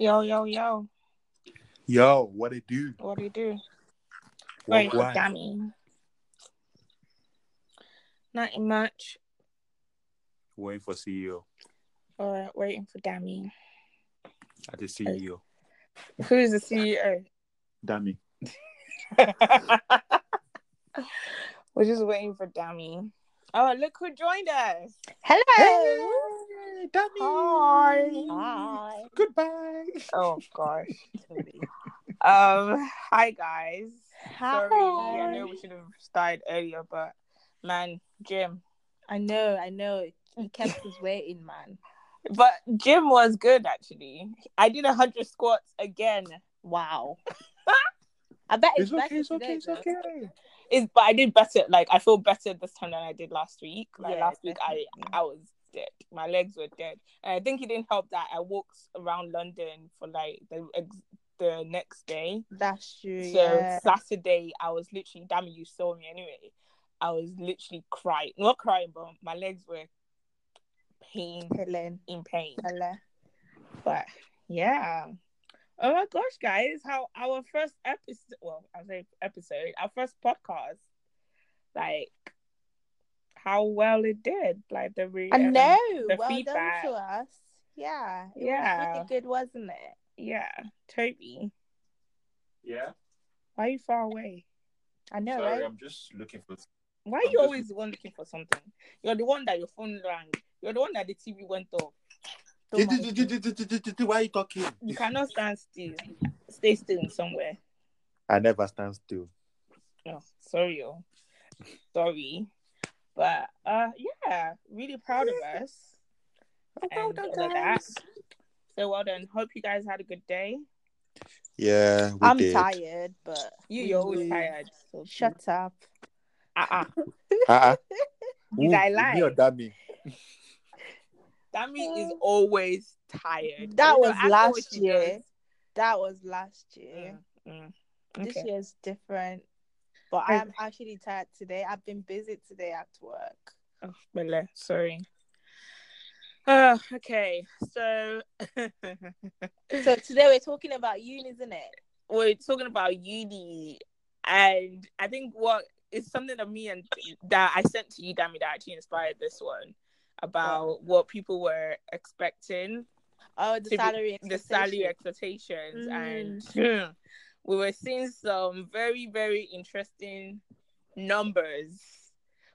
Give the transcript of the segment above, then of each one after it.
Yo, yo, yo. Yo, what it do? What do you do? What, Wait, what? dummy. Nothing much. Waiting for CEO. Or waiting for Dammy. At the CEO. Who's the E CEO? Dammy. We're just waiting for Dammy. Oh, look who joined us. Hello. Hey, Dammy. Hi. Hi. Goodbye. Oh gosh. um, hi guys. Hi. Sorry, I know we should have started earlier, but man, gym. I know, I know. He kept us waiting, man. But gym was good actually. I did a hundred squats again. Wow. I bet it's, It's okay, better it's okay, it's okay. Is but I did better. Like I feel better this time than I did last week. Like Yeah, last week, I. I was dead. My legs were dead, and I think it didn't help that I walked around London for like the ex- the next day. That's true. So yeah. Saturday, I was literally damn it, you saw me anyway. I was literally crying, not crying, but my legs were pain Helen. in pain. But yeah. Oh my gosh, guys! How our first episode? Well, I say episode, our first podcast. Like how well it did. Like the re- I know. the well feedback. done to us. Yeah. It Yeah. was really good, wasn't it? Yeah, Toby, Yeah. why are you far away? I know, Sorry, right? I'm just looking for. Why are I'm you just- always the one looking for something? You're the one that your phone rang. You're the one that the TV went off. Don't mind me. Why are you talking? You cannot stand still. Stay still somewhere. I never stand still. Oh, sorry, oh. sorry. But uh, yeah, really proud of us. and all of that. So well done. Hope you guys had a good day. Yeah, we I'm did. tired, but you, you're always tired. So Shut up. Uh-uh. Uh-uh. Did Who, I Me lie? or Dammy? Dami is always tired. That You was ask last year. does. That was last year. Mm, mm. This year's different. But I'm actually tired today. I've been busy today at work. Oh, Bele, sorry. Oh, okay, so So today we're talking about uni, isn't it? we're talking about uni, and I think what is something that me and that I sent to you, Dami, that actually inspired this one about what people were expecting, Oh, the To be- salary the salary expectation. expectations, and mm. we were seeing some very, very interesting numbers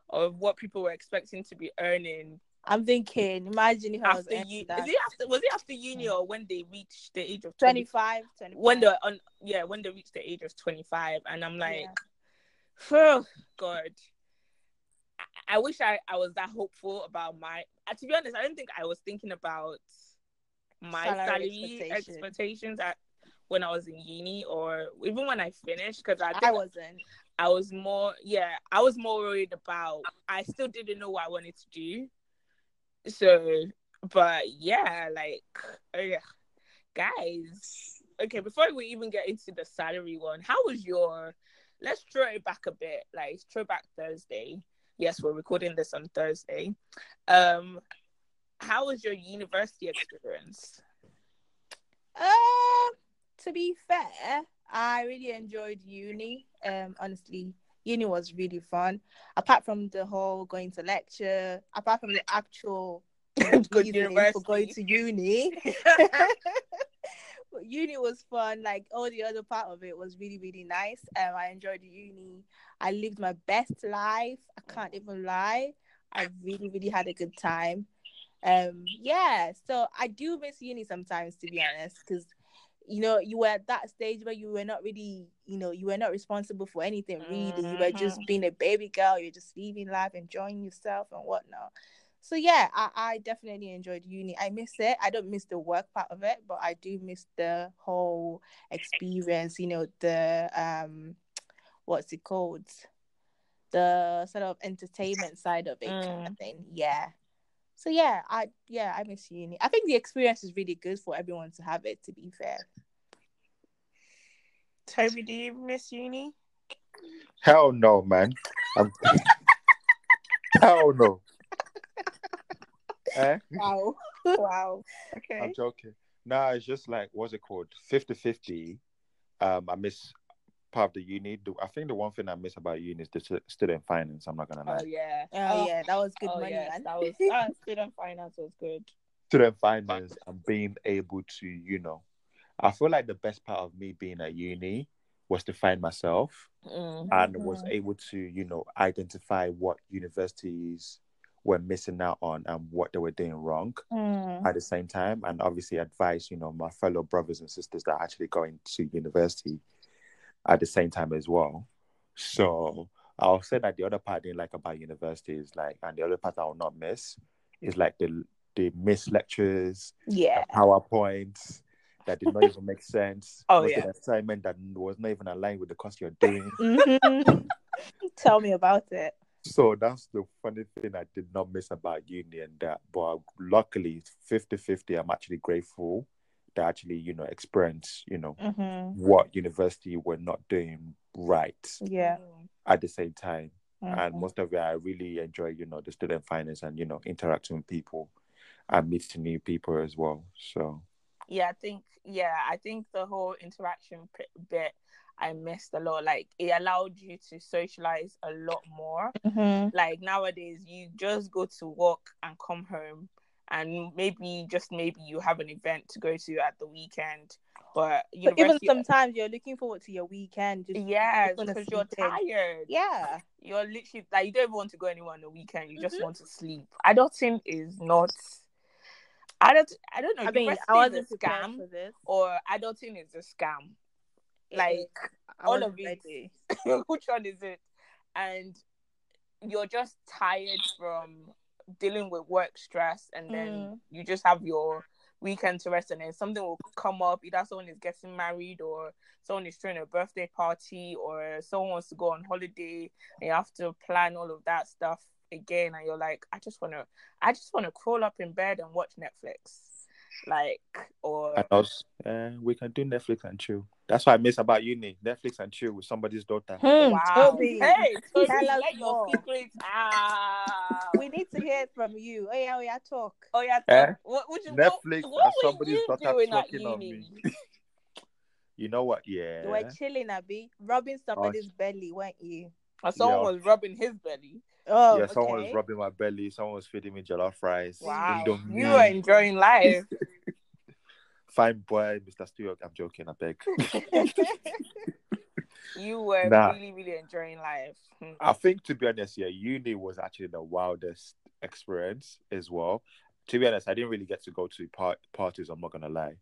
of what people were expecting to be earning I'm thinking, imagine if I was after that. Is it after? Was it after uni or when they reached the age of 25, 25. when they on yeah when they reach the age of 25 and i'm like Yeah. oh god I, I wish I, I was that hopeful about my uh, to be honest i don't think i was thinking about my Salary salary, expectation. expectations at when i was in uni or even when i finished because i I wasn't. I was more yeah i was more worried about i still didn't know what i wanted to do. So but yeah like oh yeah. Guys okay before we even get into the salary one how was your let's throw it back a bit like throw back thursday. Yes we're recording this on thursday. Um how was your university experience? Um, to be fair, I really enjoyed uni. Um, honestly, uni was really fun. Apart from the whole going to lecture, apart from the actual Good reasoning for going to uni. Uni was fun. Like all the other part of it was really, really nice. Um, I enjoyed uni. I lived my best life. I can't even lie. I really, really had a good time. Um, yeah. So I do miss uni sometimes, to be honest, because you know you were at that stage where you were not really, you know, you were not responsible for anything really. You were just being a baby girl. You're just living life, enjoying yourself and whatnot. So yeah, I, I definitely enjoyed uni. I miss it. I don't miss the work part of it, but I do miss the whole experience, you know, the um what's it called? The sort of entertainment side of it kind of thing. Yeah. So yeah, I yeah, I miss uni. I think the experience is really good for everyone to have it to be fair. toby do you miss uni Hell no, man. I'm... Hell no. Eh? Wow. wow okay I'm joking. No, it's just like what's it called? 50-50. Um, I miss part of the uni. The- I think the one thing I miss about uni is the student finance. I'm not gonna lie. Oh yeah. Oh, yeah, that was good oh, money, yes. That was uh, student finance was good. Student finance and being able to, you know, I feel like the best part of me being at uni was to find myself Mm. and was Mhm. able to, you know, identify what universities were missing out on and what they were doing wrong. Mm. at the same time and obviously advise you know my fellow brothers and sisters that are actually going to university at the same time as well so i'll say that the other part i didn't like about university is like and the other part i will not miss is like the the missed lectures Yeah. powerpoints that did not even make sense Oh, yeah. an assignment that was not even aligned with the course you're doing Mhm. Tell me about it. So that's the funny thing I did not miss about uni and that. But luckily, 50 50, I'm actually grateful to actually, you know, experience, you know, Mm-hmm. what university were not doing right Yeah. At the same time. And Mhm. most of it, I really enjoy, you know, the student finance and, you know, interacting with people and meeting new people as well. So, Yeah, I think yeah, I think the whole interaction bit I missed a lot. Like it allowed you to socialize a lot more. Mhm. Like nowadays, you just go to work and come home, and maybe just maybe you have an event to go to at the weekend. But But even sometimes you're looking forward to your weekend. Just yeah, just because you're sleep in. tired. yeah. You're literally like you don't even want to go anywhere on the weekend. You just Mhm. want to sleep. Adulting is not. I don't. I don't know. I mean, I wasn't a scam, for this. or adulting is a scam. It Like is. All of it. which one is it? And you're just tired from dealing with work stress, and then Mm. you just have your weekend to rest, and then something will come up. Either someone is getting married, or someone is throwing a birthday party, or someone wants to go on holiday, and you have to plan all of that stuff again. And you're like, I just wanna, I just wanna crawl up in bed and watch Netflix, like, or and us, uh, we can do Netflix and chill. That's what I miss about uni Netflix and chill with somebody's daughter. Hmm, wow, Toby, hey, Toby, tell us let your more. secrets out. we need to hear it from you. Oh yeah, oh yeah, talk. Oh yeah, Eh? what, what, what, Netflix what and somebody's you daughter talking on me. You know what? Yeah. You were chilling, Abby, rubbing somebody's belly, weren't you? Or someone Yeah. was rubbing his belly. Oh, yeah, someone was rubbing my belly. Someone was feeding me jollof rice. Wow, Indomie. you were enjoying life. Fine boy, Mr. Stewart. I'm joking. I beg. you were Nah. really, really enjoying life. Hmm. I think to be honest, yeah, uni was actually the wildest experience as well. To be honest, I didn't really get to go to part- parties. I'm not gonna lie,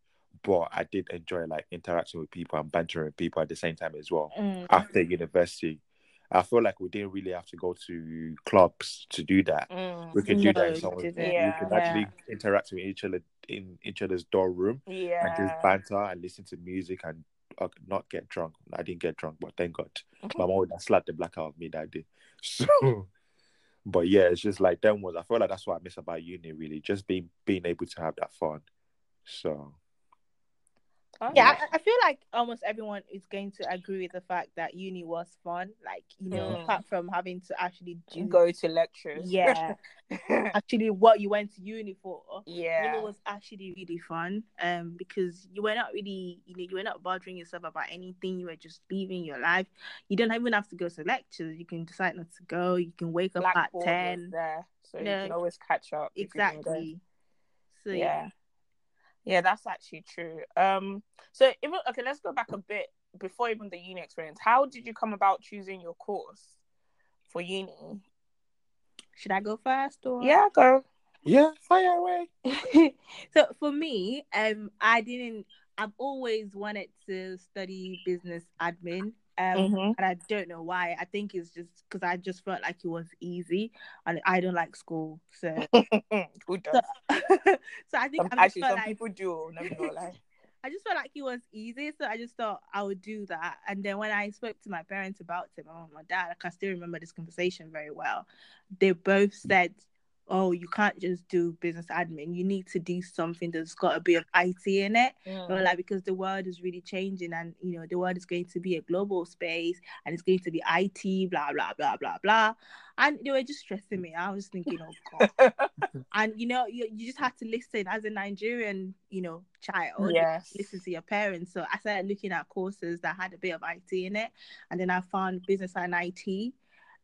but I did enjoy like interacting with people and bantering with people at the same time as well. Mm. After university, I feel like we didn't really have to go to clubs to do that. Mm. We could do No, that in you someone's. didn't. We Yeah. can actually interact with each other in each other's dorm room Yeah. And just banter and listen to music and uh, not get drunk. I didn't get drunk, but thank God. My mom would have slapped the black out of me that day. So, but yeah, it's just like them was. I feel like that's what I miss about uni. Really, just being being able to have that fun. So Oh, Yeah, I, I feel like almost everyone is going to agree with the fact that uni was fun. Like, you know, Mm. apart from having to actually do go to lectures. yeah, actually what you went to uni for. yeah. Uni was actually really fun. Um, because you were not really, you know, you were not bothering yourself about anything. You were just living your life. You don't even have to go to lectures. You can decide not to go. You can wake up Blackboard at ten. there, so you No. can always catch up. if you didn't go. Exactly. So yeah yeah that's actually true um so even okay let's go back a bit before even the uni experience how did you come about choosing your course for uni Should I go first or? yeah go yeah, fire away. so for me, um, I didn't. I've always wanted to study business admin. Um, Mhm. and I don't know why. I think it's just because I just felt like it was easy, and I don't like school. So, who does so, so I think some, I just actually some like people do let me know like I just felt like it was easy, so I just thought I would do that. And then when I spoke to my parents about it, my mom and my dad, like I still remember this conversation very well. They both said, oh, you can't just do business admin. You need to do something that's got a bit of IT in it. Or like because the world is really changing and you know the world is going to be a global space and it's going to be IT, blah blah blah blah blah. And they were just stressing me. I was thinking, oh god. and you know, you, you just have to listen as a Nigerian, you know, child. Yes. Listen to your parents. So I started looking at courses that had a bit of IT in it, and then I found business and IT.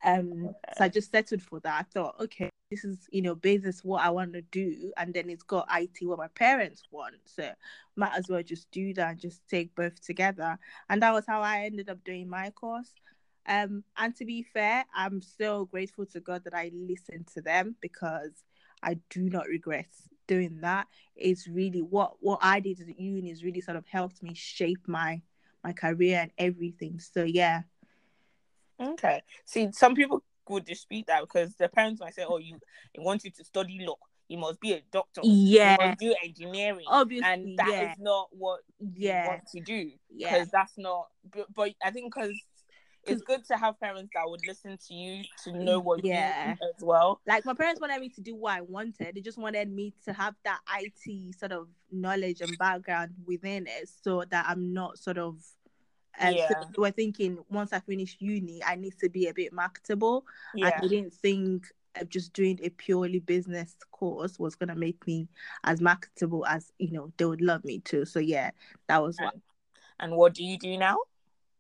Um, so I just settled for that. I thought, okay, this is you know business what I want to do, and then it's got IT what my parents want. So might as well just do that and just take both together. And that was how I ended up doing my course. Um, and to be fair, I'm still grateful to God that I listened to them because I do not regret doing that. It's really what what I did at uni is really sort of helped me shape my my career and everything. So yeah, Okay. See, some people would dispute that because their parents might say, "Oh, you, you want you to study law, you must be a doctor, you yeah, must do engineering," obviously, and that is yeah, not what you yeah, want to do yeah. because that's not. But, but I think because it's good to have parents that would listen to you to know what Yeah. you do as well. like my parents wanted me to do what I wanted. They just wanted me to have that IT sort of knowledge and background within it, so that I'm not sort of. So Yeah. they were thinking once I finish uni, I need to be a bit marketable. Yeah. And they didn't think just doing a purely business course was gonna make me as marketable as you know they would love me to. So yeah, that was what And, and what do you do now?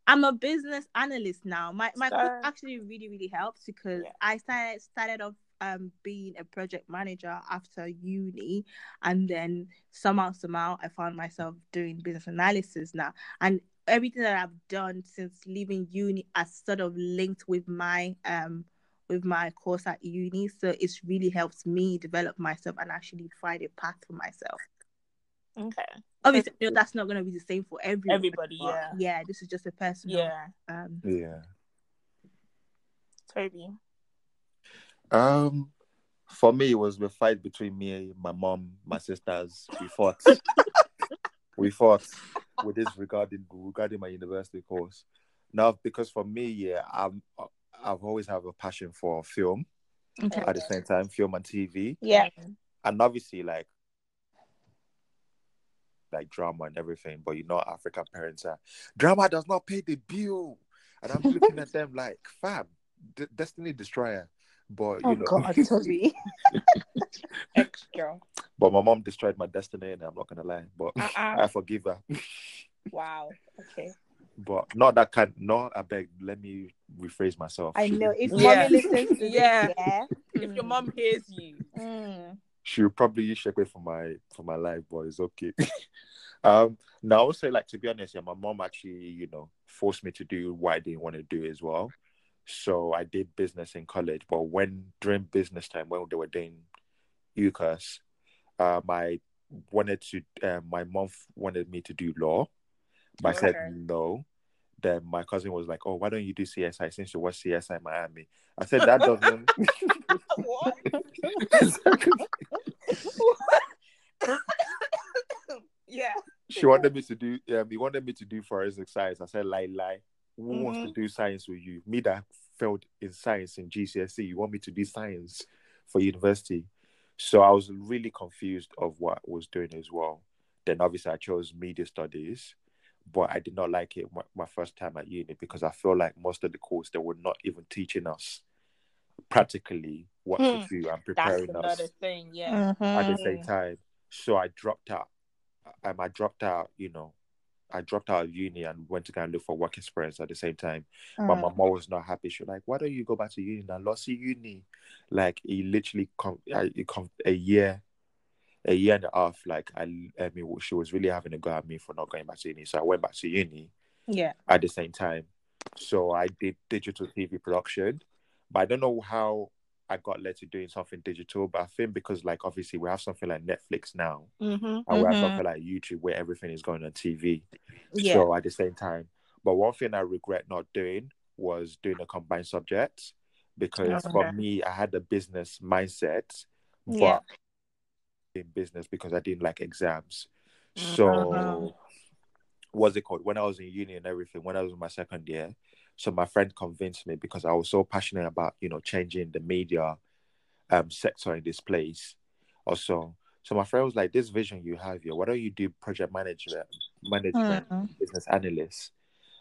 I'm a business analyst now. My my course So- actually really really helps because Yeah. I started started off um being a project manager after uni, and then somehow somehow I found myself doing business analysis now, and everything that I've done since leaving uni has sort of linked with my um with my course at uni. So it's really helped me develop myself and actually find a path for myself. Okay. Obviously, I know that's not going to be the same for everyone. Everybody, but yeah. yeah. This is just a personal. Yeah. Um, Yeah. Toby. Um, for me, it was the fight between me, my mom, my sisters. We fought. we fought with this regarding regarding my university course. Now, because for me, yeah, I'm I've always have a passion for film okay. at the same time, film and TV, Yeah. and obviously like like drama and everything. But you know, African parents are drama does not pay the bill, and I'm looking at them like, fam, D- Destiny Destroyer. But you Oh know, God, Toby. Extra. but my mom destroyed my destiny, and I'm not gonna lie. But Uh-uh. I forgive her. Wow. Okay. but not that kind. No, I beg. Let me rephrase myself. I know if Yeah. mommy listens to this, Yeah. yeah. If your mom hears you, Mm. she will probably use shake for my for my life, but it's okay. um, now I would say, like to be honest, yeah, my mom actually, you know, forced me to do what I didn't want to do as well. So I did business in college, but when during business time, when they were doing UCAS, um, I wanted to. Uh, my mom wanted me to do law, but I said no. Then my cousin was like, "Oh, why don't you do CSI since you watch CSI Miami?" I said that doesn't. what? yeah. she wanted me to do um he wanted me to do forensic science. I said lie lie. Who wants Mm-hmm. to do science with you? Me that failed in science in GCSE. You want me to do science for university? So I was really confused of what I was doing as well. Then obviously I chose media studies, but I did not like it my, my first time at uni because I feel like most of the course they were not even teaching us practically what Hmm. to do and That's preparing us thing. Yeah. at the same time. So I dropped out. Um, I dropped out, you know, I dropped out of uni and went to go and look for work experience at the same time. But my Mm. mom was not happy. She was like, "Why don't you go back to uni now? Lost uni." Like he literally come, I, it come a year, a year and a half. Like I, I mean, she was really having a go at me for not going back to uni. So I went back to uni Yeah. at the same time. So I did digital TV production, but I don't know how I got led to doing something digital. But I think because like obviously we have something like Netflix now, Mm-hmm. and we have Mhm. something like YouTube where everything is going on TV. Yeah. So at the same time, but one thing I regret not doing was doing a combined subject because for me, I had a business mindset, but Yeah. In business because I didn't like exams. So Mhm. what's it called? When I was in uni and everything, when I was in my second year, so my friend convinced me because I was so passionate about, you know, changing the media um sector in this place. Also, so my friend was like, "This vision you have here, why don't you do project management, management, Mm. business analyst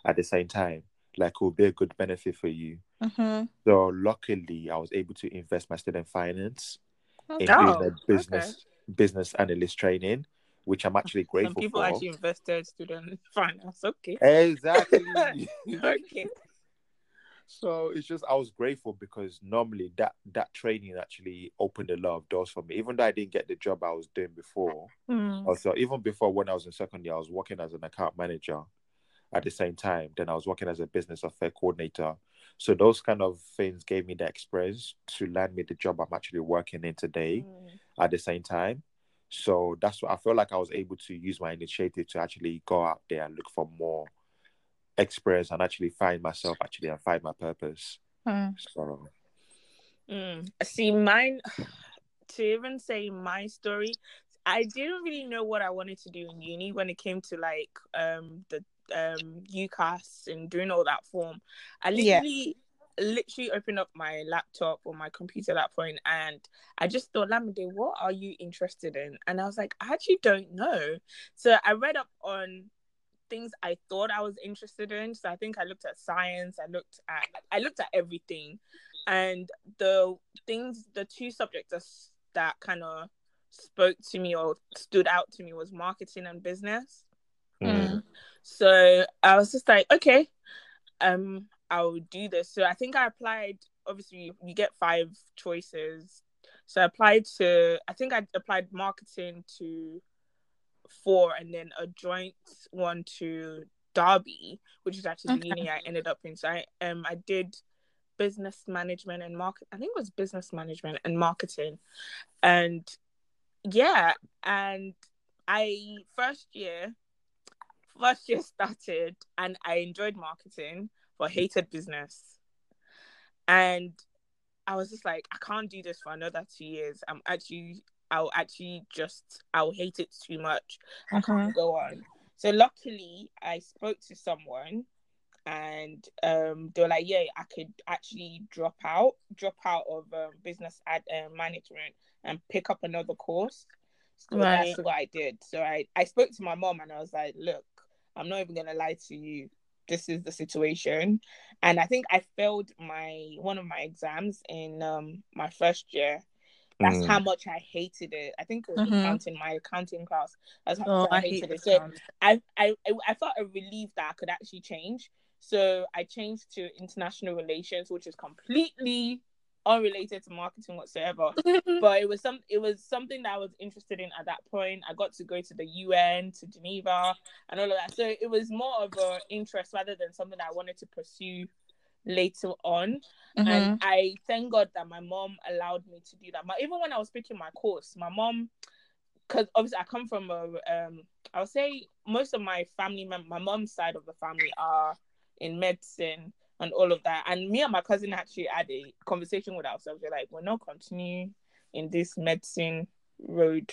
at the same time? Like, it will be a good benefit for you." Mm-hmm. So luckily, I was able to invest my student finance in Oh, doing a business business analyst training, which I'm actually grateful Some people for. actually invested student finance. Okay. Exactly. okay. so it's just I was grateful because normally that that training actually opened a lot of doors for me. Even though I didn't get the job I was doing before, Mm. also even before when I was in second year, I was working as an account manager at the same time. Then I was working as a business affair coordinator. So those kind of things gave me the experience to land me the job I'm actually working in today Mm. At the same time. So that's what I feel like I was able to use my initiative to actually go out there and look for more experience and actually find myself actually and find my purpose. Mm. So Mm. See, mine, to even say my story, I didn't really know what I wanted to do in uni when it came to like um the um UCAS and doing all that form. I Yeah. Literally opened up my laptop or my computer at that point and I just thought, Lamide, what are you interested in? And I was like, I actually don't know. So I read up on things I thought I was interested in. So I think I looked at science, I looked at I looked at everything. And the things the two subjects that, that kind of spoke to me or stood out to me was marketing and business. Mm. So I was just like, okay, um, I'll do this. So I think I applied. Obviously, you get five choices. So I applied to. I think I applied marketing to four, and then a joint one to Derby, which is actually the uni I ended up in. So I um I did business management and market. I think it was business management and marketing, and yeah, and I first year first year started and I enjoyed marketing but hated business. And I was just like, I can't do this for another two years. I'm actually I'll actually just I'll hate it too much. I can't go on. So luckily I spoke to someone and um they were like, Yeah, I could actually drop out, drop out of um, business ad uh, management and pick up another course. So Right. that's what I did. So I, I spoke to my mom and I was like, look, I'm not even gonna lie to you. This is the situation. And I think I failed my one of my exams in um my first year. That's Mm. how much I hated it. I think it was Mhm. accounting, my accounting class. That's how Oh, much I, I hate hated it. So. I, I I felt a relief that I could actually change. So I changed to international relations, which is completely unrelated to marketing whatsoever. but it was some it was something that I was interested in at that point. I got to go to the UN, to Geneva, and all of that. So it was more of an interest rather than something I wanted to pursue later on. Mhm. And I thank God that my mom allowed me to do that. But even when I was picking my course, my mom, because obviously I come from a, um, I would say most of my family, my mom's side of the family are in medicine and all of that. And me and my cousin actually had a conversation with ourselves. We're like, we're not continuing in this medicine road.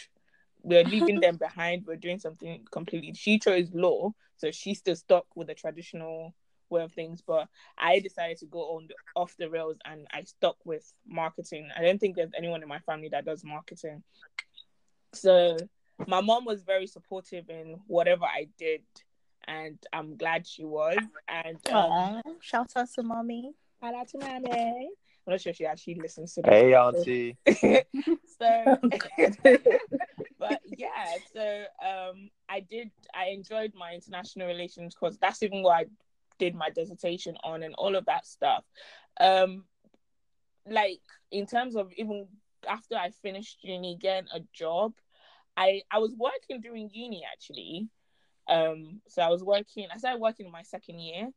We're leaving them behind. We're doing something completely. She chose law, so she's still stuck with the traditional way of things. But I decided to go on the, off the rails and I stuck with marketing. I don't think there's anyone in my family that does marketing. So my mom was very supportive in whatever I did, and I'm glad she was. And um, shout out to mommy. shout out to mommy. I'm not sure she actually listens to this. Hey, auntie. so but yeah so um i did i enjoyed my international relations course that's even what i did my dissertation on and all of that stuff um like in terms of even after i finished uni getting a job i i was working during uni actually um so i was working i started working in my second year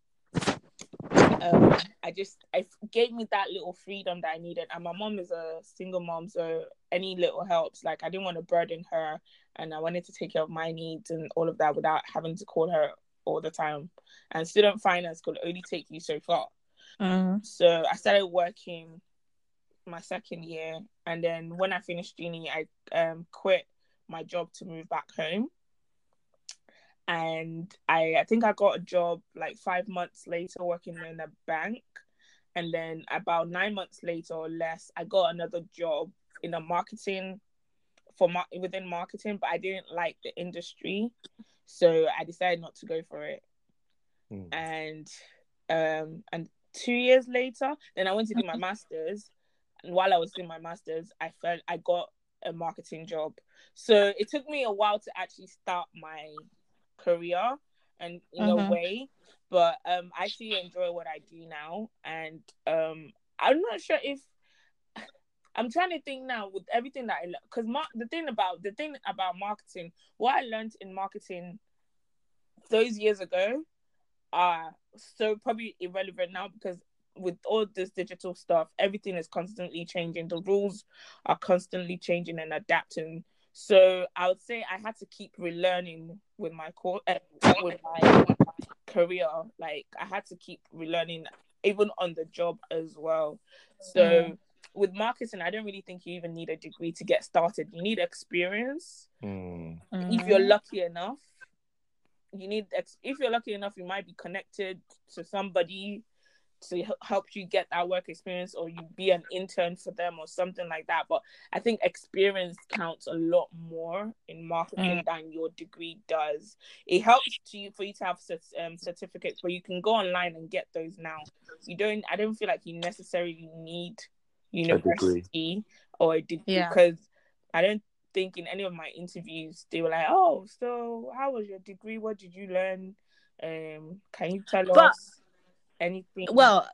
um, I just I gave me that little freedom that I needed. And my mom is a single mom, so any little helps. Like I didn't want to burden her, and I wanted to take care of my needs and all of that without having to call her all the time. And student finance could only take you so far. Mm. So I started working my second year, and then when I finished uni, I um quit my job to move back home. And I, I think I got a job like five months later working in a bank. And then about nine months later or less, I got another job in a marketing for mar- within marketing, but I didn't like the industry, so I decided not to go for it. Mm. And um and two years later, then I went to do my masters, and while I was doing my masters, I felt I got a marketing job. So it took me a while to actually start my career and in a way, but um I actually enjoy what I do now and um I'm not sure if I'm trying to think now with everything that I because mar- the thing about the thing about marketing, what I learned in marketing those years ago are so probably irrelevant now because with all this digital stuff, everything is constantly changing. The rules are constantly changing and adapting. So I would say I had to keep relearning with my core, uh, with my career. Like I had to keep relearning even on the job as well. So Mm. with marketing, I don't really think you even need a degree to get started. You need experience. Mm. If you're lucky enough, you need ex- if you're lucky enough, you might be connected to somebody to help you get that work experience or you be an intern for them or something like that. But i think experience counts a lot more in marketing than your degree does. It helps to you for you to have cert- um, certificates but you can go online and get those now. You don't i don't feel like you necessarily need university or a degree Yeah. because i don't think in any of my interviews they were like oh so how was your degree? What did you learn? Um can you tell But- us anything Well,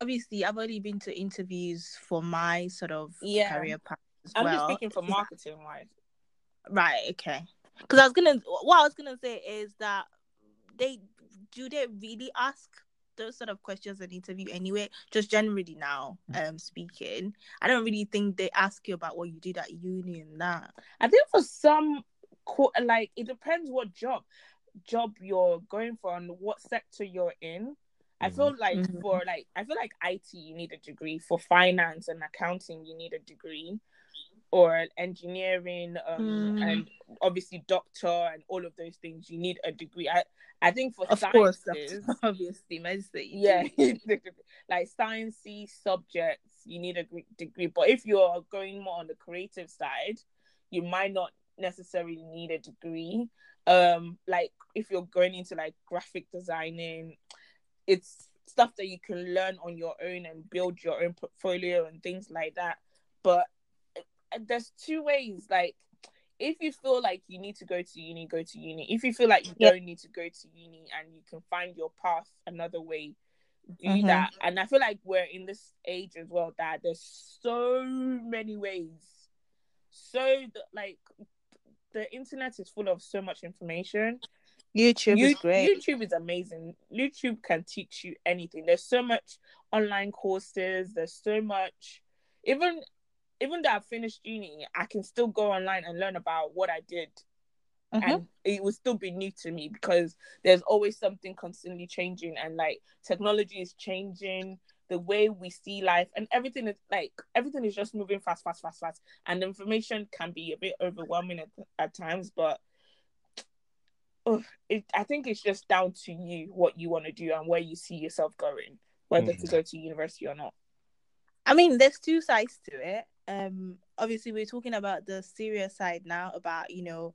obviously, I've only been to interviews for my sort of Yeah. career path as i'm well. just speaking for marketing wise Right. Okay. Because I was gonna, what I was gonna say is that they do they really ask those sort of questions in interview anyway. Just generally now, um, speaking, I don't really think they ask you about what you did at uni and that. I think for some, like it depends what job job you're going for and what sector you're in. I Mhm. feel like Mhm. for like I feel like IT you need a degree. For finance and accounting you need a degree, or engineering um, Mm. and obviously doctor and all of those things you need a degree. I I think for Of course, sciences, obviously, medicine. yeah, like sciencey subjects, you need a degree. But if you're going more on the creative side, you might not necessarily need a degree. Um, like if you're going into like graphic designing, it's stuff that you can learn on your own and build your own portfolio and things like that. But there's two ways, like if you feel like you need to go to uni, go to uni. If you feel like you Yeah. don't need to go to uni and you can find your path another way, do Mhm. that. And I feel like we're in this age as well that there's so many ways. So the, like the internet is full of so much information. YouTube You- is great. YouTube is amazing. YouTube can teach you anything. There's so much online courses. There's so much. Even even though I finished uni, I can still go online and learn about what I did, Mhm. and it will still be new to me because there's always something constantly changing, and like technology is changing. The way we see life and everything is like everything is just moving fast, fast, fast, fast, and information can be a bit overwhelming at, at times. But oh, it, I think it's just down to you what you want to do and where you see yourself going, whether to Mhm. go to university or not. I mean, there's two sides to it. Um, obviously, we're talking about the serious side now about you know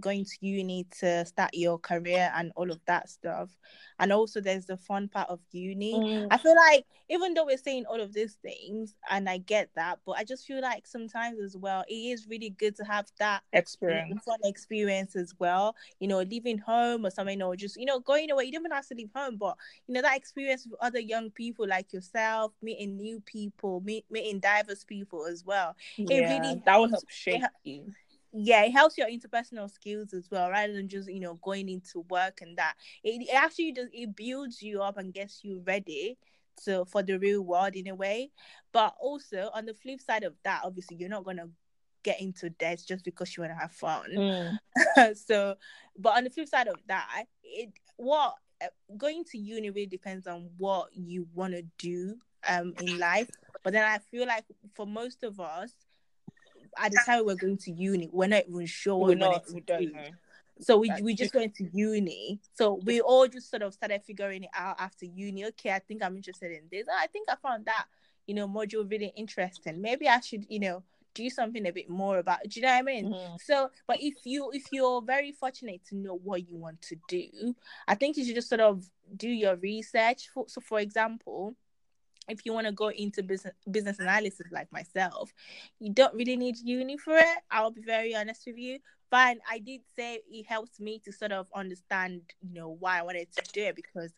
going to uni to start your career and all of that stuff, and also there's the fun part of uni. Mm. I feel like even though we're saying all of these things, and I get that, but I just feel like sometimes as well, it is really good to have that you know, Experience. fun experience as well. You know, leaving home or something, or just you know going away. You don't even have to leave home, but you know that experience with other young people like yourself, meeting new people, meet, meeting diverse people as well. Yeah, really that will help shape it you. Yeah, it helps your interpersonal skills as well, rather than just you know going into work and that. It, it actually does it builds you up and gets you ready to for the real world in a way. But also on the flip side of that, obviously you're not gonna get into debt just because you want to have fun. Mm. so but on the flip side of that it what uh, going to uni really depends on what you want to do um in life but then i feel like for most of us at the time we're going to uni we're not even sure what We're we not. to We don't do. know. so we, That's we just went to uni so we all just sort of started figuring it out after uni okay i think i'm interested in this Oh, i think i found that you know module really interesting maybe i should you know do something a bit more about. Do you know what I mean? Mhm. So, but if you if you're very fortunate to know what you want to do, I think you should just sort of do your research. For, so, for example, if you want to go into business business analysis like myself, you don't really need uni for it. I'll be very honest with you. But I did say it helps me to sort of understand, you know, why I wanted to do it because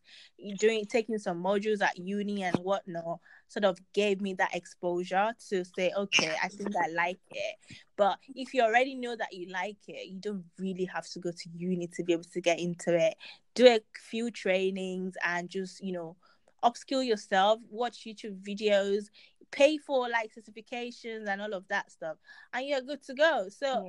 doing taking some modules at uni and whatnot sort of gave me that exposure to say, okay, I think I like it. But if you already know that you like it, you don't really have to go to uni to be able to get into it. Do a few trainings and just, you know, upskill yourself, watch YouTube videos, pay for like certifications and all of that stuff, and you're good to go. So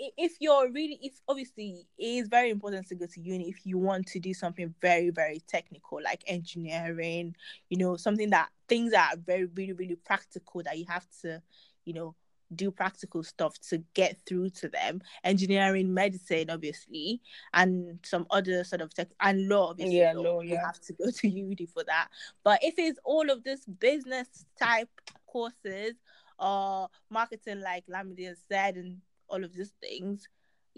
i- if you're really if obviously it is very important to go to uni if you want to do something very very technical like engineering you know something that things that are very really really practical that you have to you know do practical stuff to get through to them. Engineering medicine obviously and some other sort of tech and law obviously Yeah, law, law, you yeah. have to go to uni for that. But if it's all of this business type courses or marketing like Lamide has said and all of these things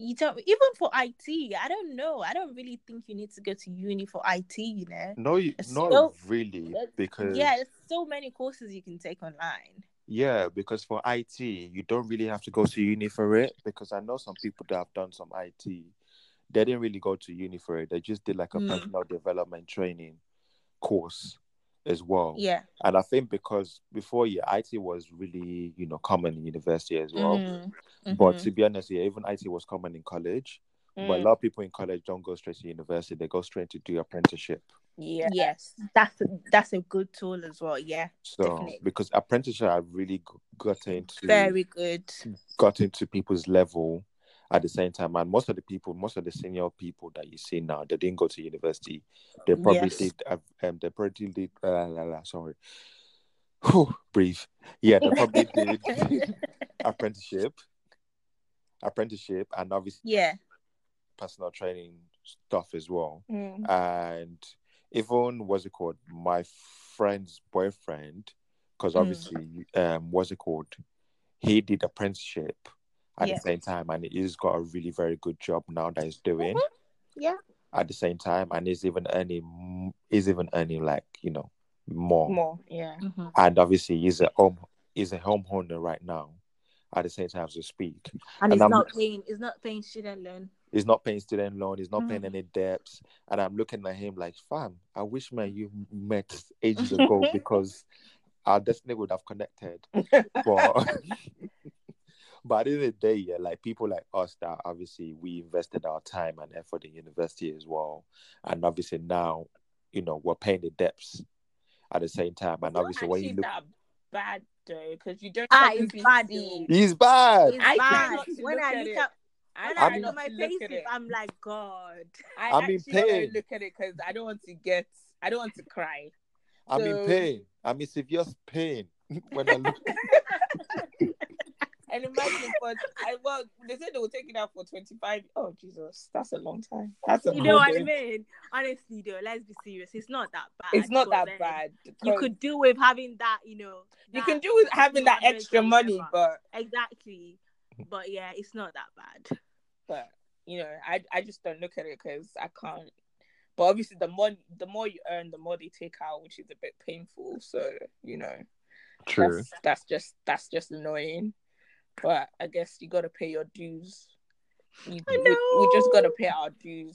you don't even for IT I don't know. I don't really think you need to go to uni for IT you know? No, you, It's not so- really, because yeah there's so many courses you can take online Yeah, because for IT, you don't really have to go to uni for it. Because I know some people that have done some IT, they didn't really go to uni for it. They just did like a Mm. personal development training course as well. yeah And I think because before, yeah, IT was really, you know, common in university as well. Mhm. But Mhm. to be honest, yeah, even IT was common in college. But a Mm. lot of people in college don't go straight to university. They go straight to do apprenticeship. Yes. yes that's a, that's a good tool as well yeah So Definitely. because apprenticeship, I've really got into very good got into people's level at the same time. And most of the people, most of the senior people that you see now, they didn't go to university. They probably Yes. did. uh, Um, they probably did. Uh, la, la, sorry. Whew, breathe. Yeah, they probably did apprenticeship, apprenticeship, and obviously yeah personal training stuff as well. Mm. And even what's it called? My friend's boyfriend, because Mm. obviously, um, what's it called? He did apprenticeship at Yeah. the same time, and he's got a really very good job now that he's doing yeah at the same time, and he's even earning, he's even earning like you know more. More. Yeah. Mhm. And obviously, he's a home, he's a homeowner right now. At the same time as we speak, and, And it's I'm- not paying it's not paying student loan he's not paying student loan, he's not Mm. paying any debts, and I'm looking at him like, fam, I wish man you met ages ago because I definitely would have connected. But but at the end of the day, yeah, like people like us that obviously we invested our time and effort in university as well, and obviously now, you know, we're paying the debts at the same time, and It's obviously when you look, that bad though, because you don't. Ah, it's technically bad see- he's bad. it's I try bad to when look I at look it. at I when try I mean- look not at my to look faces it. I'm like God I, I'm in actually don't pain. look at it because I don't want to get. I don't want to cry. I'm in pain. I'm in severe pain when I look. And imagine, but I well, they said they will take it out for twenty five. Oh Jesus, that's a long time. That's a you know what I mean honestly though let's be serious it's not that bad It's not that bad. you could do with having that you know you can do with having that extra money, but exactly but yeah it's not that bad but you know, I I just don't look at it because I can't. But obviously, the more the more you earn, the more they take out, which is a bit painful. So you know, True. that's that's just that's just annoying. But I guess you got to pay your dues. You, I we, we just got to pay our dues.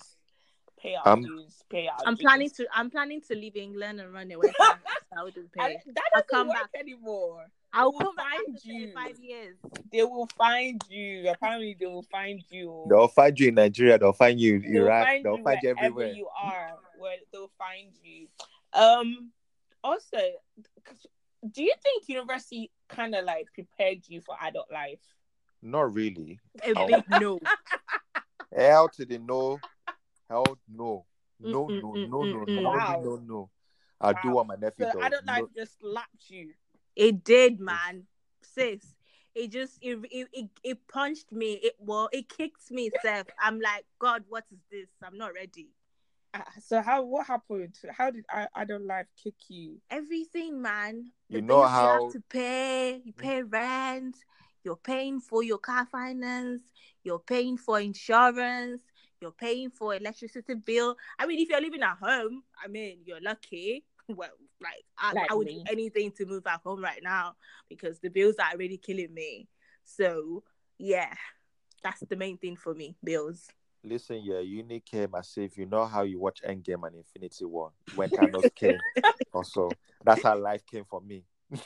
Pay our Um, dues. Pay our. I'm dues. planning to I'm planning to leave England and run away from Saudi I, pay. that I'll doesn't come work back. anymore. I'll will come back find you. five years. They will find you. Apparently, they will find you. They'll find you in Nigeria. They'll find you in They will Iraq. find They'll you find you everywhere. you are. Where they'll find you. Um. Also, do you think university kind of like prepared you for adult life? Not really. A big no. Hell to the no. Hell no. No, no, no, no, no, Wow. no, no. I do what my nephew So does. adult life No- just slapped you. It did, man. Sis. It just it it, it, it punched me. It well, it kicked me, Seth. I'm like, God, what is this? I'm not ready. Uh, so how? What happened? How did I, adult life kick you? Everything, man. You The know bills how- you have to pay, you pay rent, you're paying for your car finance, you're paying for insurance, you're paying for electricity bill. I mean, if you're living at home, I mean, you're lucky. Well, like I, Like I would me. do anything to move back home right now because the bills are really killing me. So yeah, that's the main thing for me. Bills. Listen, yeah, uni came as if you know how you watch Endgame and Infinity War when Thanos came. Also, that's how life came for me.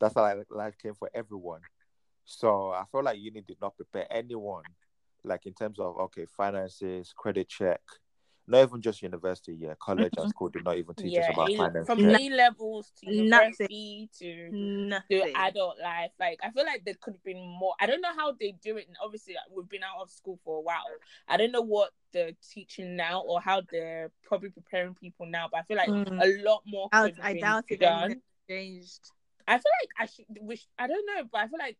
that's how life came for everyone. So I feel like uni did not prepare anyone, like in terms of okay, finances, credit check, not even just university. Yeah, college and school did not even teach us about A- finance. from check. A levels to Nothing. university to Nothing. to adult life. Like I feel like there could have been more. I don't know how they do it. And obviously, like, we've been out of school for a while. I don't know what they're teaching now or how they're probably preparing people now. But I feel like Mm. a lot more. I, could have I been doubt if done. changed. I feel like I should. Wish I don't know, but I feel like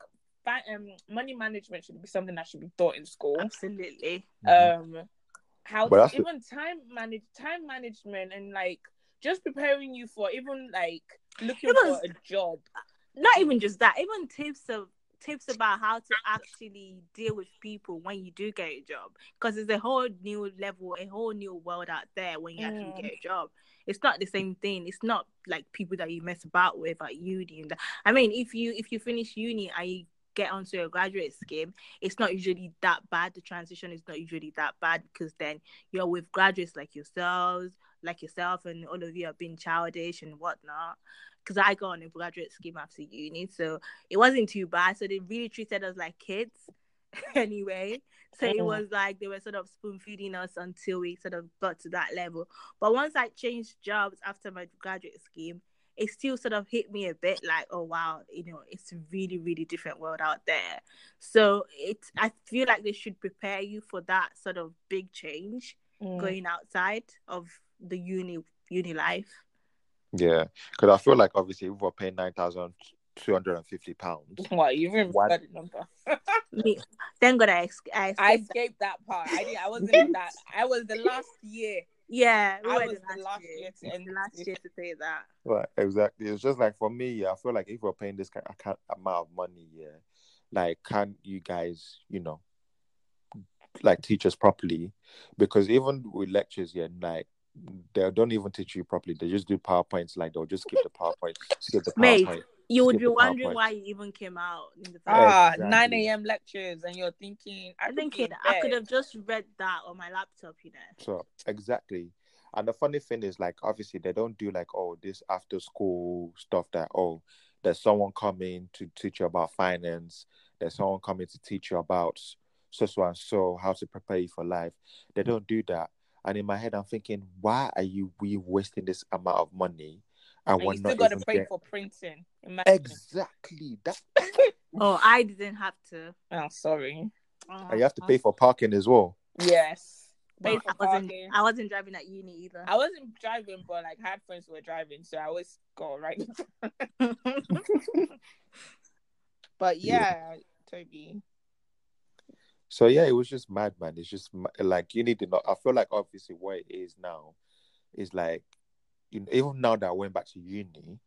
um money management should be something that should be taught in school. Absolutely. Mhm. Um, how But to, that's the- even time manage time management and like just preparing you for even like looking Even- for a job. Not even just that. Even tips of tips about how to actually deal with people when you do get a job because there's a whole new level a whole new world out there when you Mm. actually get a job it's not the same thing it's not like people that you mess about with at uni and i mean if you if you finish uni and you get onto a graduate scheme it's not usually that bad the transition is not usually that bad because then you're with graduates like yourselves like yourself and all of you have been childish and whatnot because I got on a graduate scheme after uni, so it wasn't too bad. So they really treated us like kids anyway. So it was like they were sort of spoon feeding us until we sort of got to that level. But once I changed jobs after my graduate scheme, it still sort of hit me a bit like, oh wow, you know, it's a really, really different world out there. So it's I feel like they should prepare you for that sort of big change Mm. going outside of the uni uni life. Yeah, because I feel like obviously if we're paying nine thousand two hundred and fifty pounds. What you even What? got the number? Me, thank God I, ex- I, I escaped that. that part. I did. I wasn't in that. I was the last year. Yeah, we I were was the the last, last year. year to end the last year to say that. Right, exactly. It's just like for me, yeah, I feel like if we're paying this kind of amount of money, yeah, like can't you guys, you know, like teach us properly? Because even with lectures, yeah, like they don't even teach you properly. They just do PowerPoints, like they'll just skip the PowerPoint, skip the Mate, PowerPoint. You would be wondering why you even came out in the Ah, Exactly. 9 a.m. lectures, and you're thinking, I I'm could thinking I could have just read that on my laptop, you know. So exactly. And the funny thing is, like, obviously, they don't do like, oh, this after school stuff that, oh, there's someone coming to teach you about finance. There's someone coming to teach you about so so and so, how to prepare you for life. They don't do that. And in my head, I'm thinking, why are you we wasting this amount of money? And, And we're you still not got to pay get- for printing. Imagine. exactly that. Oh, I didn't have to. Oh, sorry. and you have to pay for parking as well. Yes. Pay for I wasn't. parking. I wasn't driving at uni either. I wasn't driving, but like I had friends who were driving, so I always go right. but yeah, Toby. So yeah, it was just mad, man. It's just like you need to know. I feel like obviously where it is now is like, you know, even now that I went back to uni,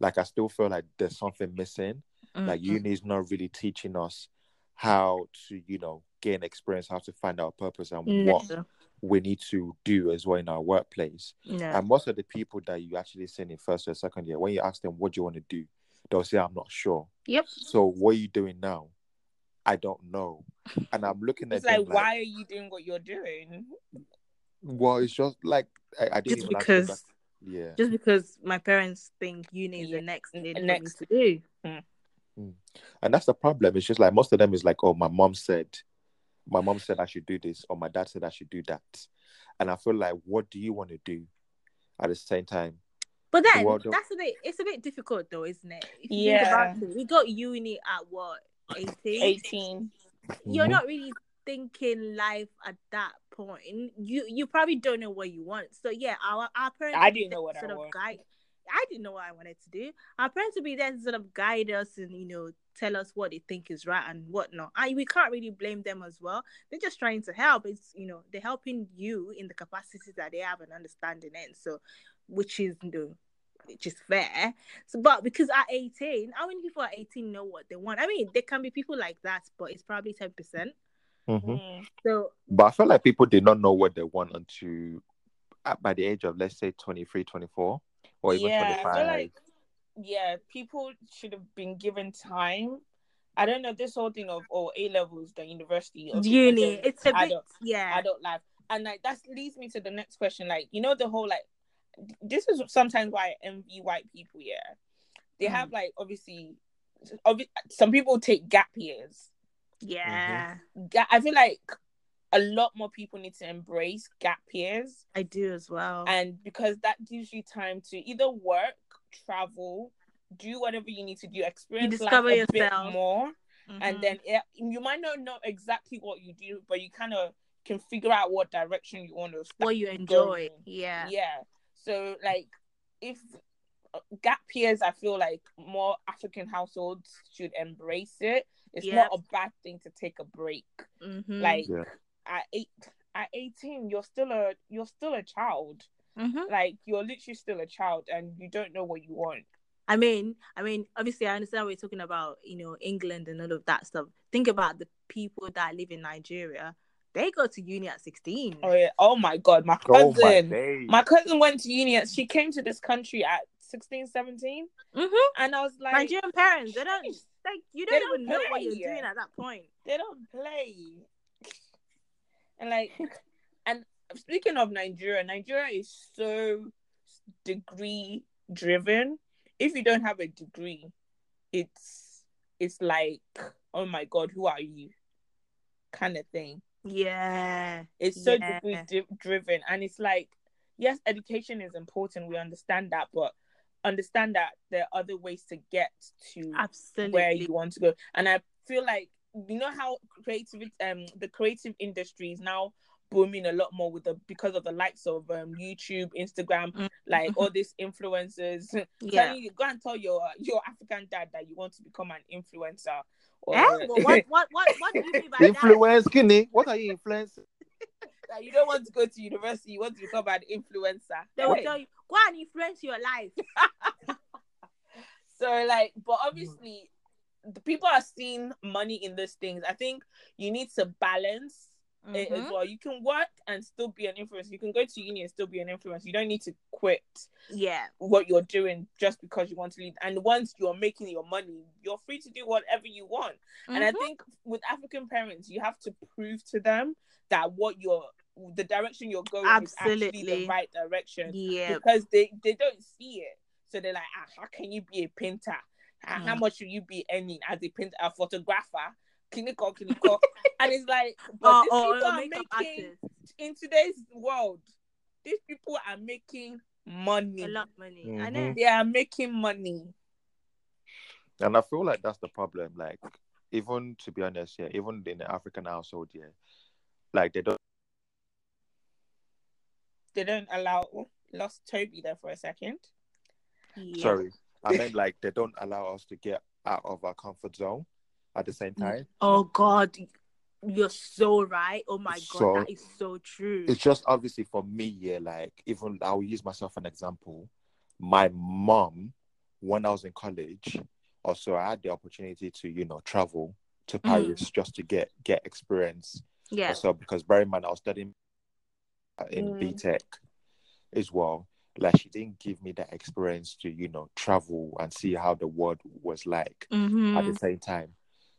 like I still feel like there's something missing. Like Mhm. uni is not really teaching us how to, you know, gain experience, how to find our purpose and No, what we need to do as well in our workplace. no. And most of the people that you actually see in first or second year, when you ask them what do you want to do, they'll say, I'm not sure. Yep. So what are you doing now? I don't know. And I'm looking It's at them like, why are you doing what you're doing? Well, it's just like I, I didn't Just even ask them because. Yeah. just because my parents think uni is Yeah, the next thing the next- to do. And that's the problem. It's just like most of them is like, oh, my mom said, my mom said I should do this, or my dad said I should do that. And I feel like, what do you want to do at the same time? But then Well, don't- that's a bit. It's a bit difficult though, isn't it? If Yeah. it, we got uni at what eighteen. 18. You're Mhm. not really thinking life at that point. You you probably don't know what you want. So yeah, our our parents. I didn't know what to I sort of guide. I didn't know what I wanted to do. Our parents would be there to sort of guide us and you know tell us what they think is right and whatnot. I we can't really blame them as well. They're just trying to help. It's you know they're helping you in the capacity that they have an understanding in. So, which is you know which is fair. So, but because at 18, how many people at 18 know what they want? I mean, there can be people like that, but it's probably 10%. Mhm. Mm. So But I feel like people did not know what they want until uh, by the age of let's say 23, 24, or even Yeah, I 25. feel like yeah, people should have been given time. I don't know this whole thing of oh A levels, the university, okay, uni, but then it's a bit yeah. adult life, and like that leads me to the next question. Like you know the whole like this is sometimes why I envy white people. Yeah, they Mm. have like obviously, obvi- some people take gap years. Yeah, Ga- I feel like a lot more people need to embrace gap years. I do as well. and because that gives you time to either work, travel, do whatever you need to do, experience discover life a bit yourself. more, Mhm. and then it, you might not know exactly what you do, but you kind of can figure out what direction you want to what you enjoy. going. Yeah. Yeah. So like, if uh, gap years, I feel like more African households should embrace it. It's Yep. not a bad thing to take a break. Mhm. Like Yeah. at eight, at eighteen, you're still a you're still a child Mhm. like you're literally still a child and you don't know what you want. I mean, I mean, obviously, I understand we're talking about, you know, England and all of that stuff. Think about the people that live in Nigeria. They go to uni at 16. Oh yeah. Oh my god, my Oh my cousin. my, cousin went to uni. At, She came to this country at 16, 17. Mhm. And I was like Nigerian parents, they don't, "Jeez, like, you don't don't even know what you're doing at that point. they don't play. And like and speaking of Nigeria, Nigeria is so degree driven. If you don't have a degree, it's it's like, oh my god, who are you? Kind of thing. Yeah. It's so Yeah. degree driven, and it's like, yes, education is important. We understand that, but understand that there are other ways to get to Absolutely. where you want to go. And I feel like you know how creative um the creative industry is now booming a lot more with the because of the likes of um YouTube, Instagram, Mhm. like all these influencers. yeah. Telling you, go and tell your your African dad that you want to become an influencer. Or, Eh? Well, what, what, what, what do you mean by that? Influence, skinny. What are you influencing? That you don't want to go to university, you want to become an influencer. They will Hey. tell you, go and influence your life. So like, but obviously, the people are seeing money in those things. I think you need to balance it as Mhm. well. You can work and still be an influencer. You can go to uni and still be an influencer. You don't need to quit Yeah. what you're doing just because you want to lead. And once you're making your money, you're free to do whatever you want. And I Mhm. think with African parents, you have to prove to them that what you're the direction you're going is actually the right direction yeah. because they they don't see it. So they're like, ah, how can you be a painter? Ah, How Mm. much will you be earning as a painter, a photographer? Clinical, clinical. and it's like, but Or, these or, people or are makeup making artist. in today's world. These people are making money. A lot of money. I Mhm. know. They are making money. And I feel like that's the problem. Like, even to be honest, yeah, even in the African household, yeah, like they don't. They don't allow. Lost Toby there for a second. Yeah. Sorry, I meant like they don't allow us to get out of our comfort zone at the same time. Oh God, you're so right. Oh my God, So- that is so true. It's just obviously for me, yeah. Like, even I'll use myself an example. My mom, when I was in college, also I had the opportunity to, you know, travel to Paris just to get get experience Yeah. So because bear in mind I was studying in Mm. BTEC as well. Like she didn't give me that experience to, you know, travel and see how the world was like at Mm-hmm. the same time.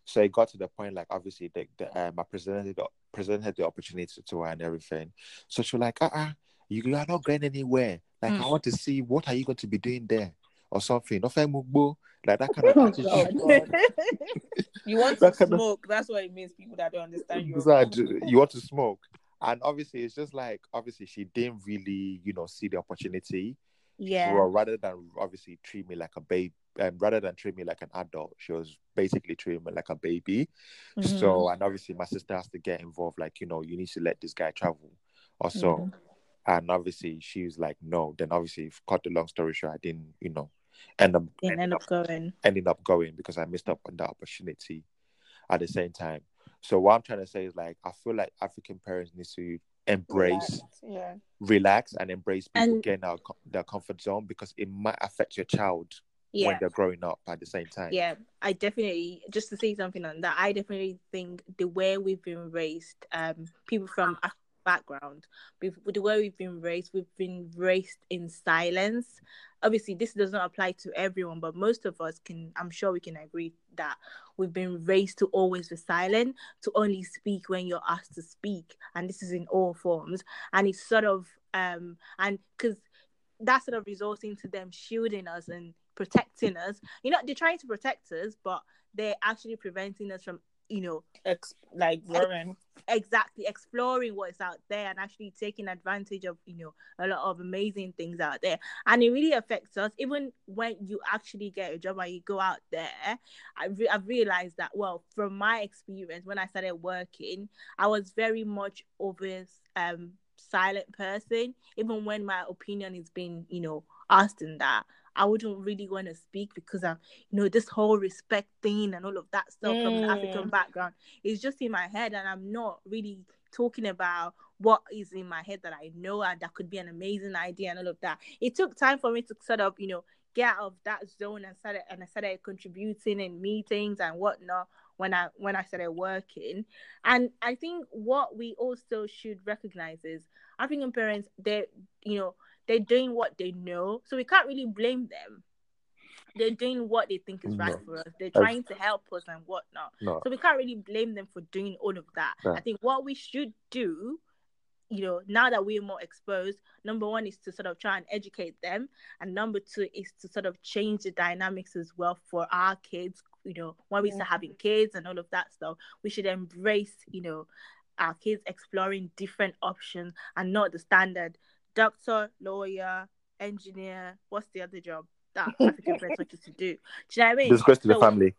So it got to the point like obviously the, the um, I presented the, presented the opportunity to her and everything. So she was like, uh uh you, you are not going anywhere. Like Mm. I want to see what are you going to be doing there or something. Not mugbo. Like that kind of Oh, attitude. God. You want to That kind of- smoke. That's what it means. People that don't understand you. Besides, you want to smoke. And obviously, it's just like obviously she didn't really, you know, see the opportunity. yeah. Well, rather than obviously treat me like a baby, um, rather than treat me like an adult, she was basically treating me like a baby. Mm-hmm. So, and obviously, my sister has to get involved. Like, you know, you need to let this guy travel, or so. Mm-hmm. And obviously, she was like, no. Then obviously, cut the long story short, I didn't, you know, end up Didn't end up going. ending up going because I missed up on that opportunity at the same time. So what I'm trying to say is like I feel like African parents need to embrace, Relax, Yeah. relax, and embrace people And- getting out of their comfort zone because it might affect your child when they're growing up at the same time. Yeah, I definitely just to say something on that. I definitely think the way we've been raised, um, people from a background, we've, the way we've been raised, we've been raised in silence. Obviously, this does not apply to everyone, but most of us can. I'm sure we can agree that we've been raised to always be silent, to only speak when you're asked to speak, and this is in all forms. And it's sort of um, and because that sort of results to them shielding us and protecting us. You know, they're trying to protect us, but they're actually preventing us from, you know, Ex- like growing. exactly exploring what's out there and actually taking advantage of, you know, a lot of amazing things out there. And it really affects us. Even when you actually get a job and you go out there, I re- I've realized that, well, from my experience, when I started working, I was very much of a um, silent person, even when my opinion is being, you know, asked in that. I wouldn't really want to speak because I'm, you know, this whole respect thing and all of that stuff from the Mm. African background is just in my head, and I'm not really talking about what is in my head that I know and that could be an amazing idea and all of that. It took time for me to sort of, you know, get out of that zone and started and I started contributing in meetings and whatnot when I when I started working. And I think what we also should recognize is African parents, they you know, they're doing what they know. So we can't really blame them. They're doing what they think is right No. for us. They're trying to help us and whatnot. No. So we can't really blame them for doing all of that. Yeah. I think what we should do, you know, now that we're more exposed, number one is to sort of try and educate them, and number two is to sort of change the dynamics as well for our kids. You know, when we start having kids and all of that stuff, we should embrace, you know, our kids exploring different options and not the standard doctor, lawyer, engineer. What's the other job that African parents want you to do? Do you know what I mean? Disgrace to the So- family.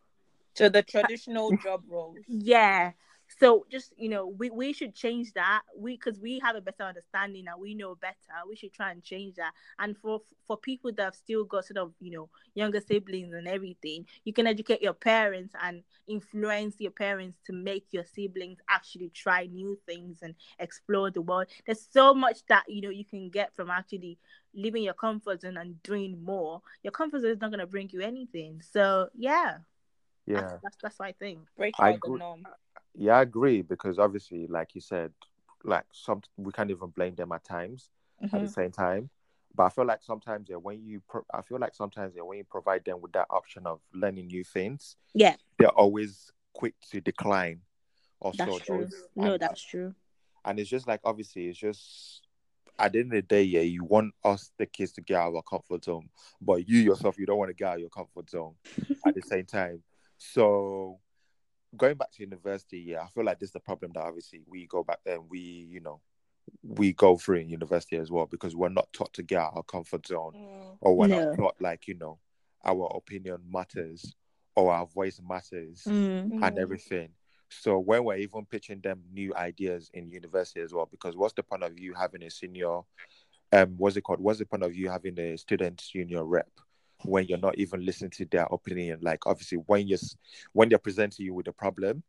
So the traditional job roles. yeah so just you know we, we should change that. We because we have a better understanding and we know better. We should try and change that. And for for people that have still got sort of you know younger siblings and everything you can educate your parents and influence your parents to make your siblings actually try new things and explore the world. There's so much that you know you can get from actually leaving your comfort zone and doing more. Your comfort zone is not going to bring you anything. So yeah. Yeah. that's, that's, that's what i think. Break I out the norm. Yeah, I agree because obviously, like you said, like some we can't even blame them at times at Mm-hmm. the same time. But I feel like sometimes yeah, when you pro- I feel like sometimes yeah, when you provide them with that option of learning new things, yeah they're always quick to decline. Also, That's true. those- No, and, that's true. and it's just like obviously it's just at the end of the day, yeah, you want us the kids to get out of our comfort zone, but you yourself you don't want to get out of your comfort zone at the same time. So going back to university, yeah, I feel like this is the problem that obviously we go back there and we, you know, we go through in university as well because we're not taught to get out of our comfort zone or we're No. not taught like, you know, our opinion matters or our voice matters Mm. and everything. So when we're even pitching them new ideas in university as well, because what's the point of you having a senior, um, what's it called? What's the point of you having a student union rep when you're not even listening to their opinion? Like obviously when you're when they're presenting you with a problem,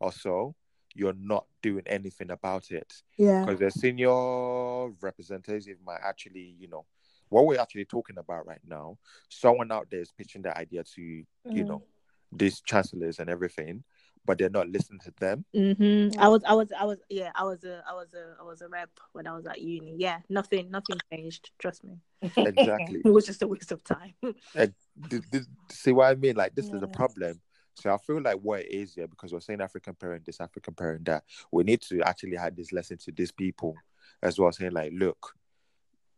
or so you're not doing anything about it Yeah. because the senior representative might actually, you know, what we're actually talking about right now. Someone out there is pitching the idea to you mm. know these chancellors and everything, but they're not listening to them. Mm-hmm. I was, I was, I was, yeah, I was a, I was a, I was a rep when I was at uni. Yeah, nothing, nothing changed. Trust me. Exactly. It was just a waste of time. Th- th- see what I mean? Like this is the problem. So I feel like what it is here because we're saying African parent, this African parent, that we need to actually have this lesson to these people as well, saying like, look,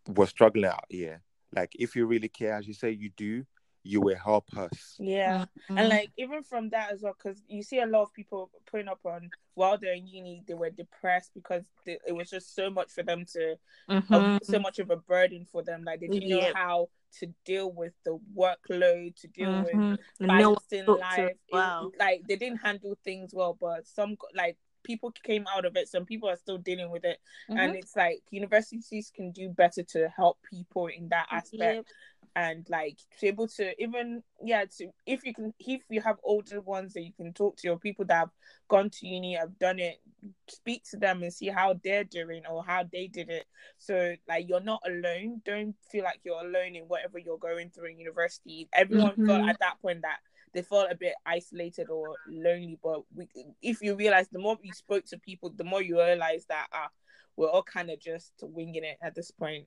we're struggling out here. Like if you really care, as you say you do, you will help us. Yeah. Mm-hmm. And like even from that as well, because you see a lot of people putting up on while they're in uni, they were depressed because they, it was just so much for them to, Mhm. of- so much of a burden for them. Like they didn't know how to deal with the workload, to deal with Mhm. And no one balancing talked to life. as It- like they didn't handle things well, but some like people came out of it. Some people are still dealing with it, Mm-hmm. and it's like universities can do better to help people in that aspect Yep. And like to be able to even yeah to if you can if you have older ones that you can talk to or people that have gone to uni have done it speak to them and see how they're doing or how they did it. So like you're not alone. Don't feel like you're alone in whatever you're going through in university. Everyone mm-hmm. felt at that point that they felt a bit isolated or lonely. But we, if you realize the more you spoke to people, the more you realize that ah, we're all kind of just winging it at this point.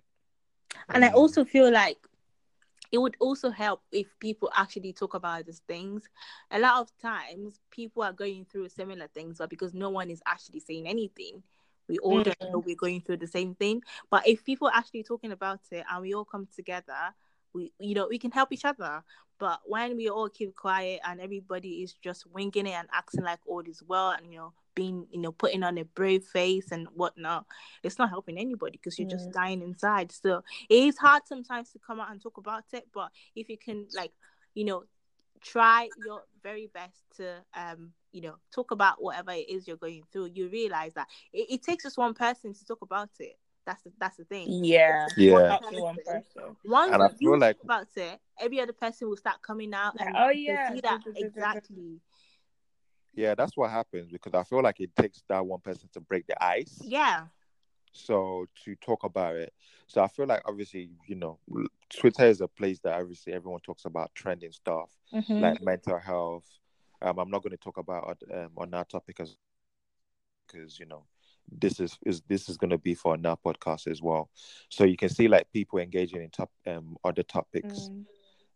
And I also feel like it would also help if people actually talk about these things. A lot of times, people are going through similar things, but because no one is actually saying anything, we all mm-hmm. don't know we're going through the same thing. But if people are actually talking about it and we all come together, we you know we can help each other. But when we all keep quiet and everybody is just winging it and acting like all is well, and you know being you know putting on a brave face and whatnot it's not helping anybody because you're just dying inside. So it is hard sometimes to come out and talk about it but if you can like you know try your very best to um you know talk about whatever it is you're going through you realize that it, it takes just one person to talk about it that's the that's the thing. Yeah, yeah. One person. Once and I feel like about it, every other person will start coming out and oh yeah, see that exactly yeah, that's what happens because I feel like it takes that one person to break the ice. Yeah. So to talk about it. So I feel like obviously, you know, Twitter is a place that obviously everyone talks about trending stuff mm-hmm. like mental health. Um, I'm not going to talk about um, on that topic as because you know this is is this is going to be for another podcast as well. So you can see like people engaging in top um other topics mm.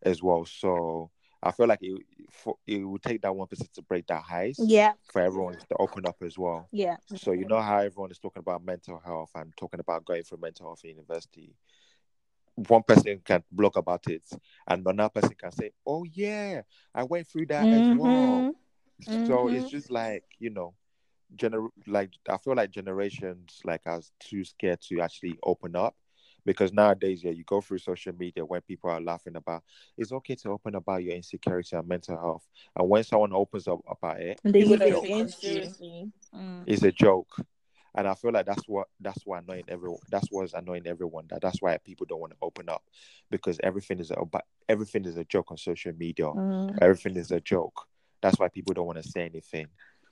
as well. So I feel like it for, it would take that one person to break that ice. Yeah. For everyone to open up as well. Yeah. So you know how everyone is talking about mental health and talking about going through mental health in university. One person can blog about it, and another person can say, "Oh yeah, I went through that mm-hmm. as well." Mm-hmm. So it's just like you know, gener like I feel like generations like are too scared to actually open up because nowadays yeah you go through social media when people are laughing about it's okay to open about your insecurity and mental health. And when someone opens up about it mm. it's a joke. And i feel like that's what that's why annoying everyone that's what's annoying everyone that that's why people don't want to open up because everything is about everything is a joke on social media. Mm. everything is a joke. That's why people don't want to say anything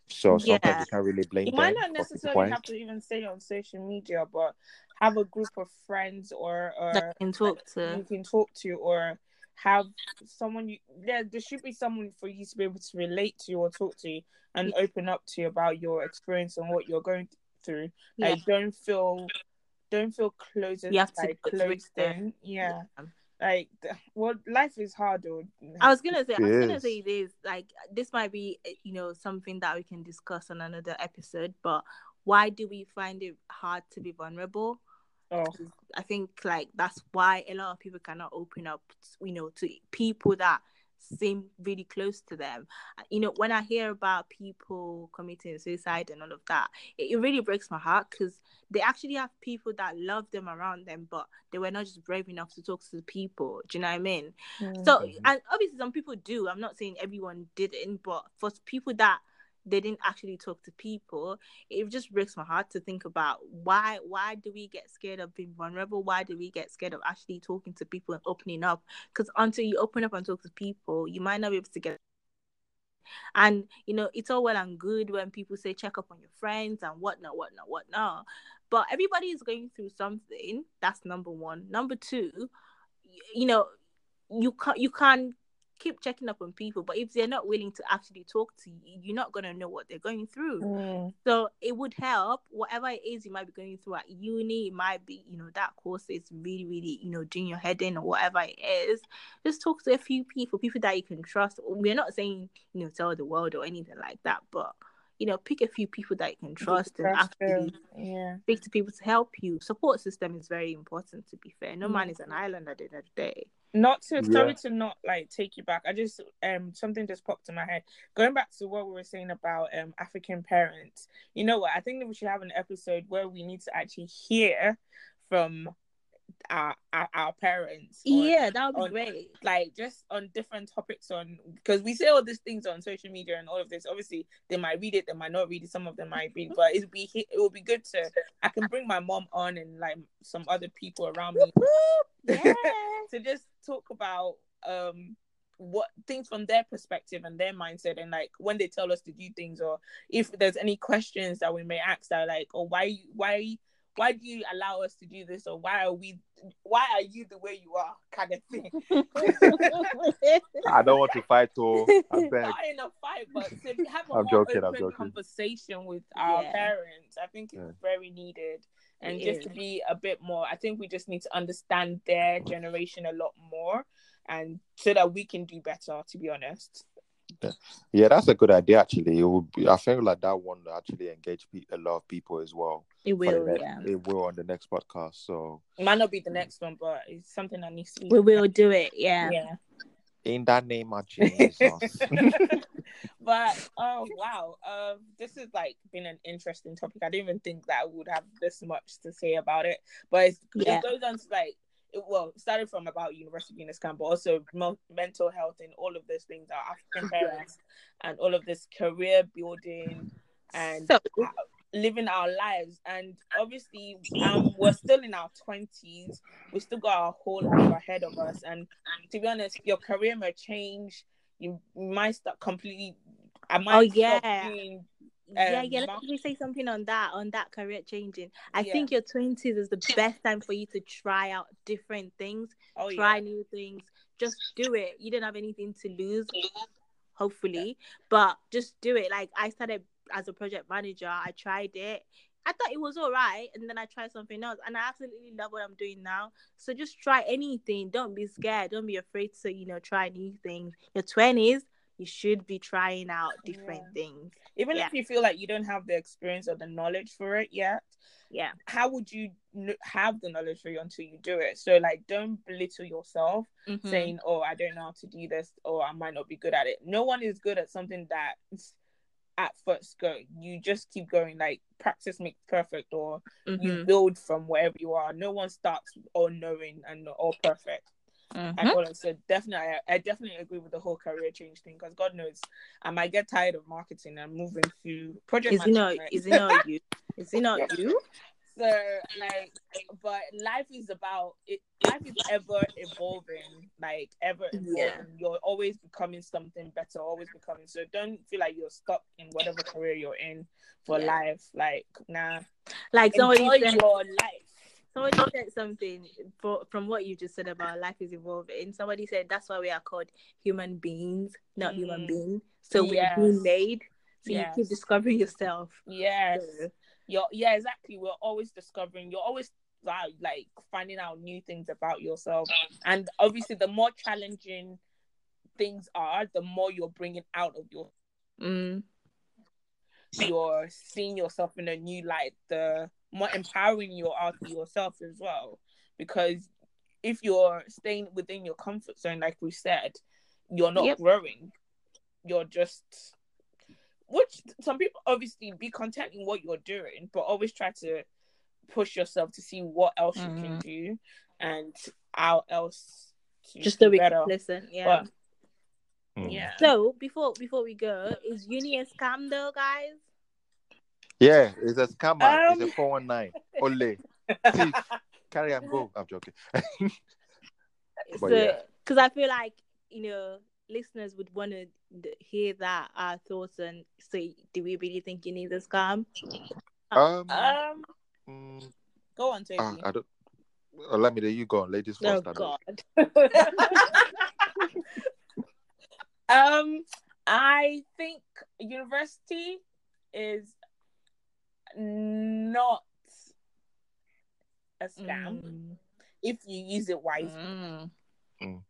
so sometimes yeah. you can't really blame. You might not necessarily have to even say on social media, but have a group of friends or or that can talk to you can talk to or have someone you there there should be someone for you to be able to relate to or talk to and yeah. open up to about your experience and what you're going through. Yeah. Like don't feel don't feel closed you have to like closed in. Yeah. yeah. Like well life is hard though. I was gonna say I was gonna say this like this might be eh, you know something that we can discuss on another episode, but why do we find it hard to be vulnerable? Oh. I think like that's why a lot of people cannot open up, you know, to people that seem really close to them. You know, when I hear about people committing suicide and all of that, it, it really breaks my heart because they actually have people that love them around them, but they were not just brave enough to talk to the people. Do you know what I mean? Mm-hmm. So, and obviously, some people do. I'm not saying everyone didn't, but for people that they didn't actually talk to people it just breaks my heart to think about why why do we get scared of being vulnerable? Why do we get scared of actually talking to people and opening up? Because until you open up and talk to people you might not be able to get and you know it's all well and good when people say check up on your friends and whatnot whatnot whatnot but everybody is going through something. That's number one. Number two you know you can't you can't keep checking up on people but if they're not willing to actually talk to you you're not going to know what they're going through mm. so it would help whatever it is you might be going through at uni it might be you know that course is really really you know doing your head in or whatever it is just talk to a few people people that you can trust we're not saying you know tell the world or anything like that but you know, pick a few people that you can trust and actually yeah. speak to people to help you. Support system is very important to be fair. No mm. man is an island at the end of the day not to yeah. sorry to not like take you back. I just um something just popped in my head. Going back to what we were saying about um african parents you know what? I think that we should have an episode where we need to actually hear from our our, our parents. On, yeah, that would be on, great. Like just on different topics on because we say all these things on social media and all of this. Obviously, they might read it, they might not read it. Some of them might read, but it'd be it would be good to. I can bring my mom on and like some other people around me yeah. to just talk about um what things from their perspective and their mindset and like when they tell us to do things or if there's any questions that we may ask that like or why why why do you allow us to do this or why are we why are you the way you are kind of thing I don't want to fight though. I beg. not in a fight but to have a I'm joking, I'm open joking. conversation with our Yeah. parents i think it's Yeah. very needed and It just to be a bit more i think we just need to understand their generation a lot more and so that we can do better to be honest Yeah, that's a good idea. Actually, it would be, I feel like that one actually engage pe- a lot of people as well. It will, ne- yeah. It will on the next podcast. So it might not be the next one but it's something that needs to be We will do it, yeah. yeah in that name of Jesus. but oh wow um this has like been an interesting topic i didn't even think that i would have this much to say about it but it's, Yeah. it goes on to like it, well started from about university in camp but also mo- mental health and all of those things our african parents and all of this career building and So, living our lives and obviously um we're still in our 20s we still got our whole life ahead of us and to be honest your career may change you might start completely i might Oh, yeah. yeah, um, yeah. Let me say something on that, on that career changing. I Yeah. think your twenties is the best time for you to try out different things, oh try yeah new things. Just do it. You don't have anything to lose, hopefully, but just do it. Like I started as a project manager, I tried it. I thought it was all right, and then I tried something else, and I absolutely love what I'm doing now. So just try anything. Don't be scared. Don't be afraid to, you know, try new things. Your twenties, you should be trying out different Yeah. things. even yeah. if you feel like you don't have the experience or the knowledge for it yet Yeah. how would you have the knowledge for you until you do it so like don't belittle yourself Mhm. saying, "Oh, I don't know how to do this," or "I might not be good at it." No one is good at something that at first go. You just keep going. Like practice makes perfect, or you Mhm. build from wherever you are. No one starts all knowing and all perfect. And Mhm. all so definitely, I, I definitely agree with the whole career change thing because God knows I might get tired of marketing and moving to project Is it not? Is it not you? Is it not you? So like, but life is about it. Life is ever evolving, like ever evolving. Yeah. You're always becoming something better, always becoming. So don't feel like you're stuck in whatever career you're in for Yeah. life. Like, nah, Like somebody enjoy said, your life. somebody said something for, from what you just said about life is evolving. Somebody said that's why we are called human beings, not human Mm. beings. So Yes. we're being made. So you Yes. keep discovering yourself. Yes, So, you're. Yeah, exactly. We're always discovering. You're always like, like finding out new things about yourself, and obviously, the more challenging things are, the more you're bringing out of your mm, you're seeing yourself in a new light, the more empowering you are to yourself as well. Because if you're staying within your comfort zone, like we said, you're not Yep. growing. You're just, which some people obviously be content in what you're doing, but always try to push yourself to see what else you can Mhm. do and how else to just do so we better. can listen. Yeah. But, Mm. yeah. So before before we go, is uni a scam though, guys? Yeah, it's a scammer. Um, it's a 419. Ole. Thief. Carry and go. I'm joking. But so yeah. because I feel like you know listeners would want to hear that our thoughts and say, do we really think uni is a scam? um, um, mm, go on, Toby. ah, I don't. Oh, let me know. You go on, ladies Oh first. I God. um, I think university is not a scam Mm. if you use it wisely. Mm.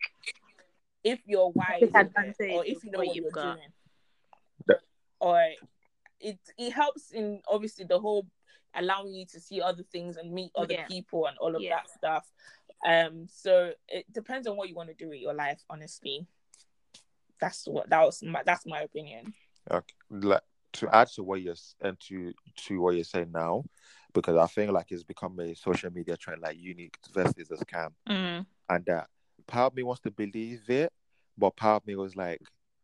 If you're wise, Take it, or if you know what what you've you're got. doing, Yeah. or it it helps in obviously the whole allowing you to see other things and meet other Yeah. people and all of Yeah. that stuff. Um, so it depends on what you want to do with your life. Honestly, that's what that was my that's my opinion. Okay. Like, to add to what you're and to to what you're saying now, because I think like it's become a social media trend, like unique versus a scam, Mm. and that part of me wants to believe it, but part of me was like,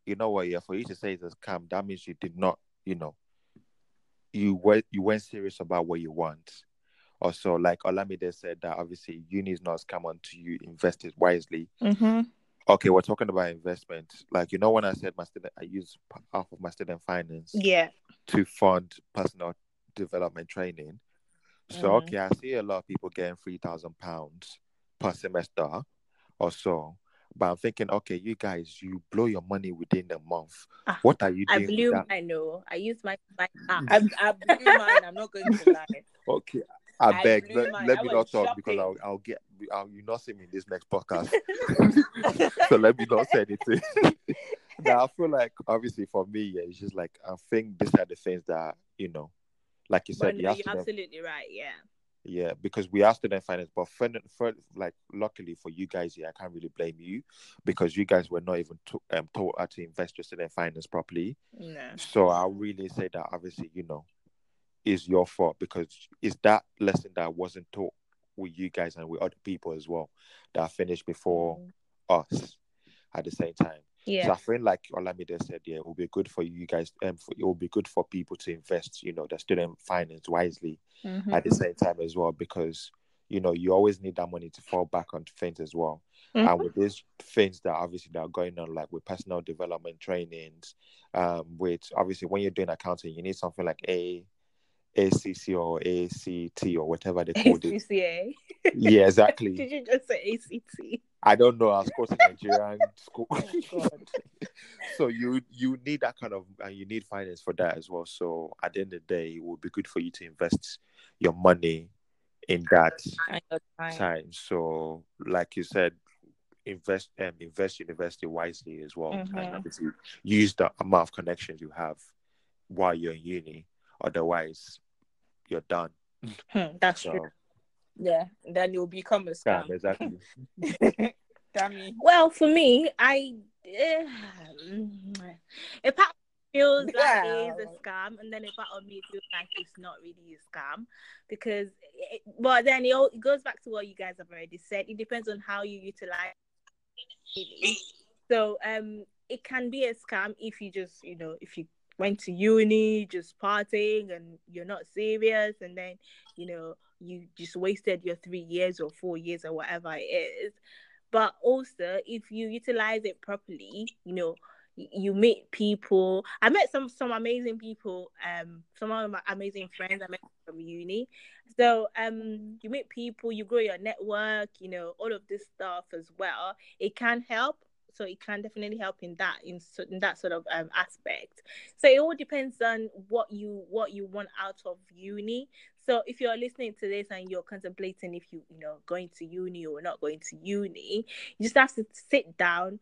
you know what? Yeah, for you to say it's a scam, that means you did not, you know, you were you weren't serious about what you want. Also, like Olamide said, that obviously uni is not a scam until you invest it wisely. Mm-hmm. Okay, we're talking about investment. Like you know, when I said my student, I use half of my student finance Yeah. to fund personal development training. So Mhm. okay, I see a lot of people getting three thousand pounds per semester or so. But I'm thinking, okay, you guys, you blow your money within a month. Ah, What are you I doing? with blew that? I know. I used my my app. I, I blew mine. I'm not going to lie. Okay, I, I beg, blew let, mine. let me went not talk because I'll. I'll get, I'll, you not see me in this next podcast. so let me not say anything. now I feel like obviously for me, yeah, it's just like I think these are the things that you know, like you said, no, you have you're to then- absolutely right. Yeah. Yeah, because we are student finance, but for, for like luckily for you guys, yeah, I can't really blame you because you guys were not even to, um, taught how to invest your student finance properly. No. So I'll really say that obviously, you know, is your fault because it's that lesson that wasn't taught with you guys and with other people as well that finished before us at the same time. Yeah. So I feel like Olamide said, yeah, it will be good for you guys, and for, it will be good for people to invest, you know, the student finance wisely Mhm. at the same time as well because you know you always need that money to fall back on things as well. Mhm. And with these things that obviously that are going on, like with personal development trainings, um, with obviously when you're doing accounting, you need something like a ACC or ACT or whatever they call it. ACCA. Yeah, exactly. Did you just say ACT? I don't know. I was quoting Nigerian school. Oh, so you you need that kind of and you need finance for that as well. So at the end of the day, it would be good for you to invest your money in that time. time. So like you said, invest um, invest university wisely as well, and Mhm. obviously use the amount of connections you have while you're in uni. Otherwise, you're done. Hmm, that's So true. Yeah. Then you'll become a yeah, scam. exactly. Damn me. Well, for me, I eh, a part feels like it is a scam, and then a part of me feels like it's not really a scam because, it, but then it, all, it goes back to what you guys have already said. It depends on how you utilize. It. So, um, it can be a scam if you just, you know, if you went to uni just partying and you're not serious, and then, you know, you just wasted your three years or four years or whatever it is. But also if you utilize it properly you know you meet people. I met some some amazing people um some of my amazing friends i met from uni. So um you meet people you grow your network you know all of this stuff as well. It can help. So it can definitely help in that in, in that sort of um, aspect. So it all depends on what you what you want out of uni so if you're listening to this and you're contemplating if you you know going to uni or not going to uni you just have to sit down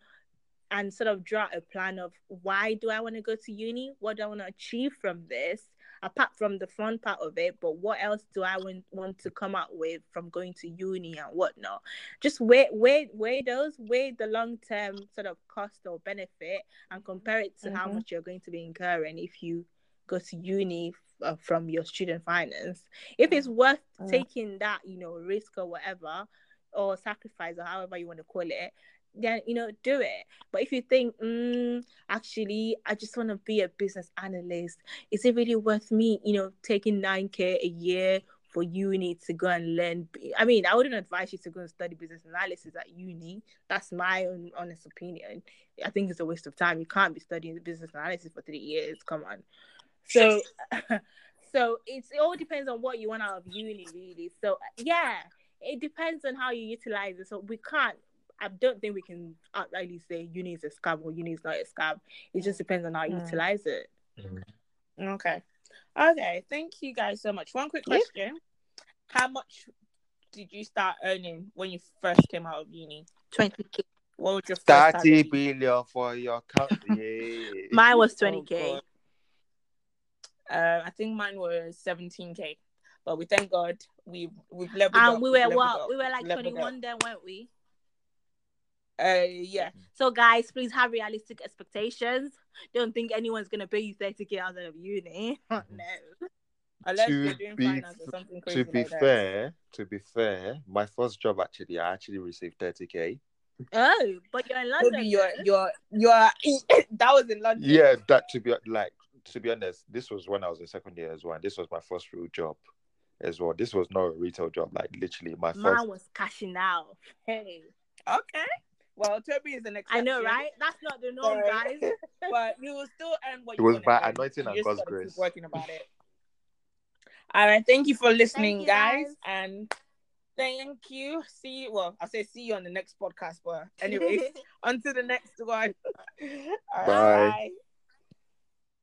and sort of draw a plan of why do I want to go to uni? What do I want to achieve from this? Apart from the fun part of it, but what else do I want, want to come out with from going to uni and whatnot? Just weigh weigh weigh those, weigh the long term sort of cost or benefit, and compare it to how Mhm. much you're going to be incurring if you go to uni uh, from your student finance. If it's worth Mm. taking that, you know, risk or whatever, or sacrifice or however you want to call it, then you know do it. But if you think, mm, actually, I just want to be a business analyst, is it really worth me, you know, taking nine k a year? For uni to go and learn. I mean, I wouldn't advise you to go and study business analysis at uni. That's my own honest opinion. I think it's a waste of time. You can't be studying business analysis for three years. Come on. So, so it's it all depends on what you want out of uni, really. So yeah, it depends on how you utilize it. So we can't. I don't think we can outrightly say uni is a scam or uni is not a scam. It just depends on how you Mm. utilize it. Okay. Okay. Thank you guys so much. One quick Yeah. question. How much did you start earning when you first came out of uni? Twenty k. What was your first 30 salary? billion for your company? Mine was Oh, twenty k. God. Uh, I think mine was 17k. But we thank God we we've leveled up. and we we've were what? up, We were like we've leveled twenty up. then, weren't we? Uh, yeah. So guys, please have realistic expectations. Don't think anyone's gonna pay you thirty k out of uni. no. Unless To you're doing be- finance or something crazy to be like that. fair, to be fair, my first job actually, I actually received 30k. Oh, but you're in London. Maybe you're you're you're that was in London. Yeah, that to be like to be honest, this was when I was in second year as well. And this was my first real job as well. This was not a retail job, like literally my first. Mine was cashing out. Hey. Okay. Well, Toby is an I know, right? That's not the norm, Sorry. guys. but you will still earn what It you was wanna by earn. anointing You and just God's gotta keep grace. working about it. All right, thank you for listening, you, guys. guys. and thank you. See you. Well, I'll say see you on the next podcast, but anyways, on to the next one. All Bye. right.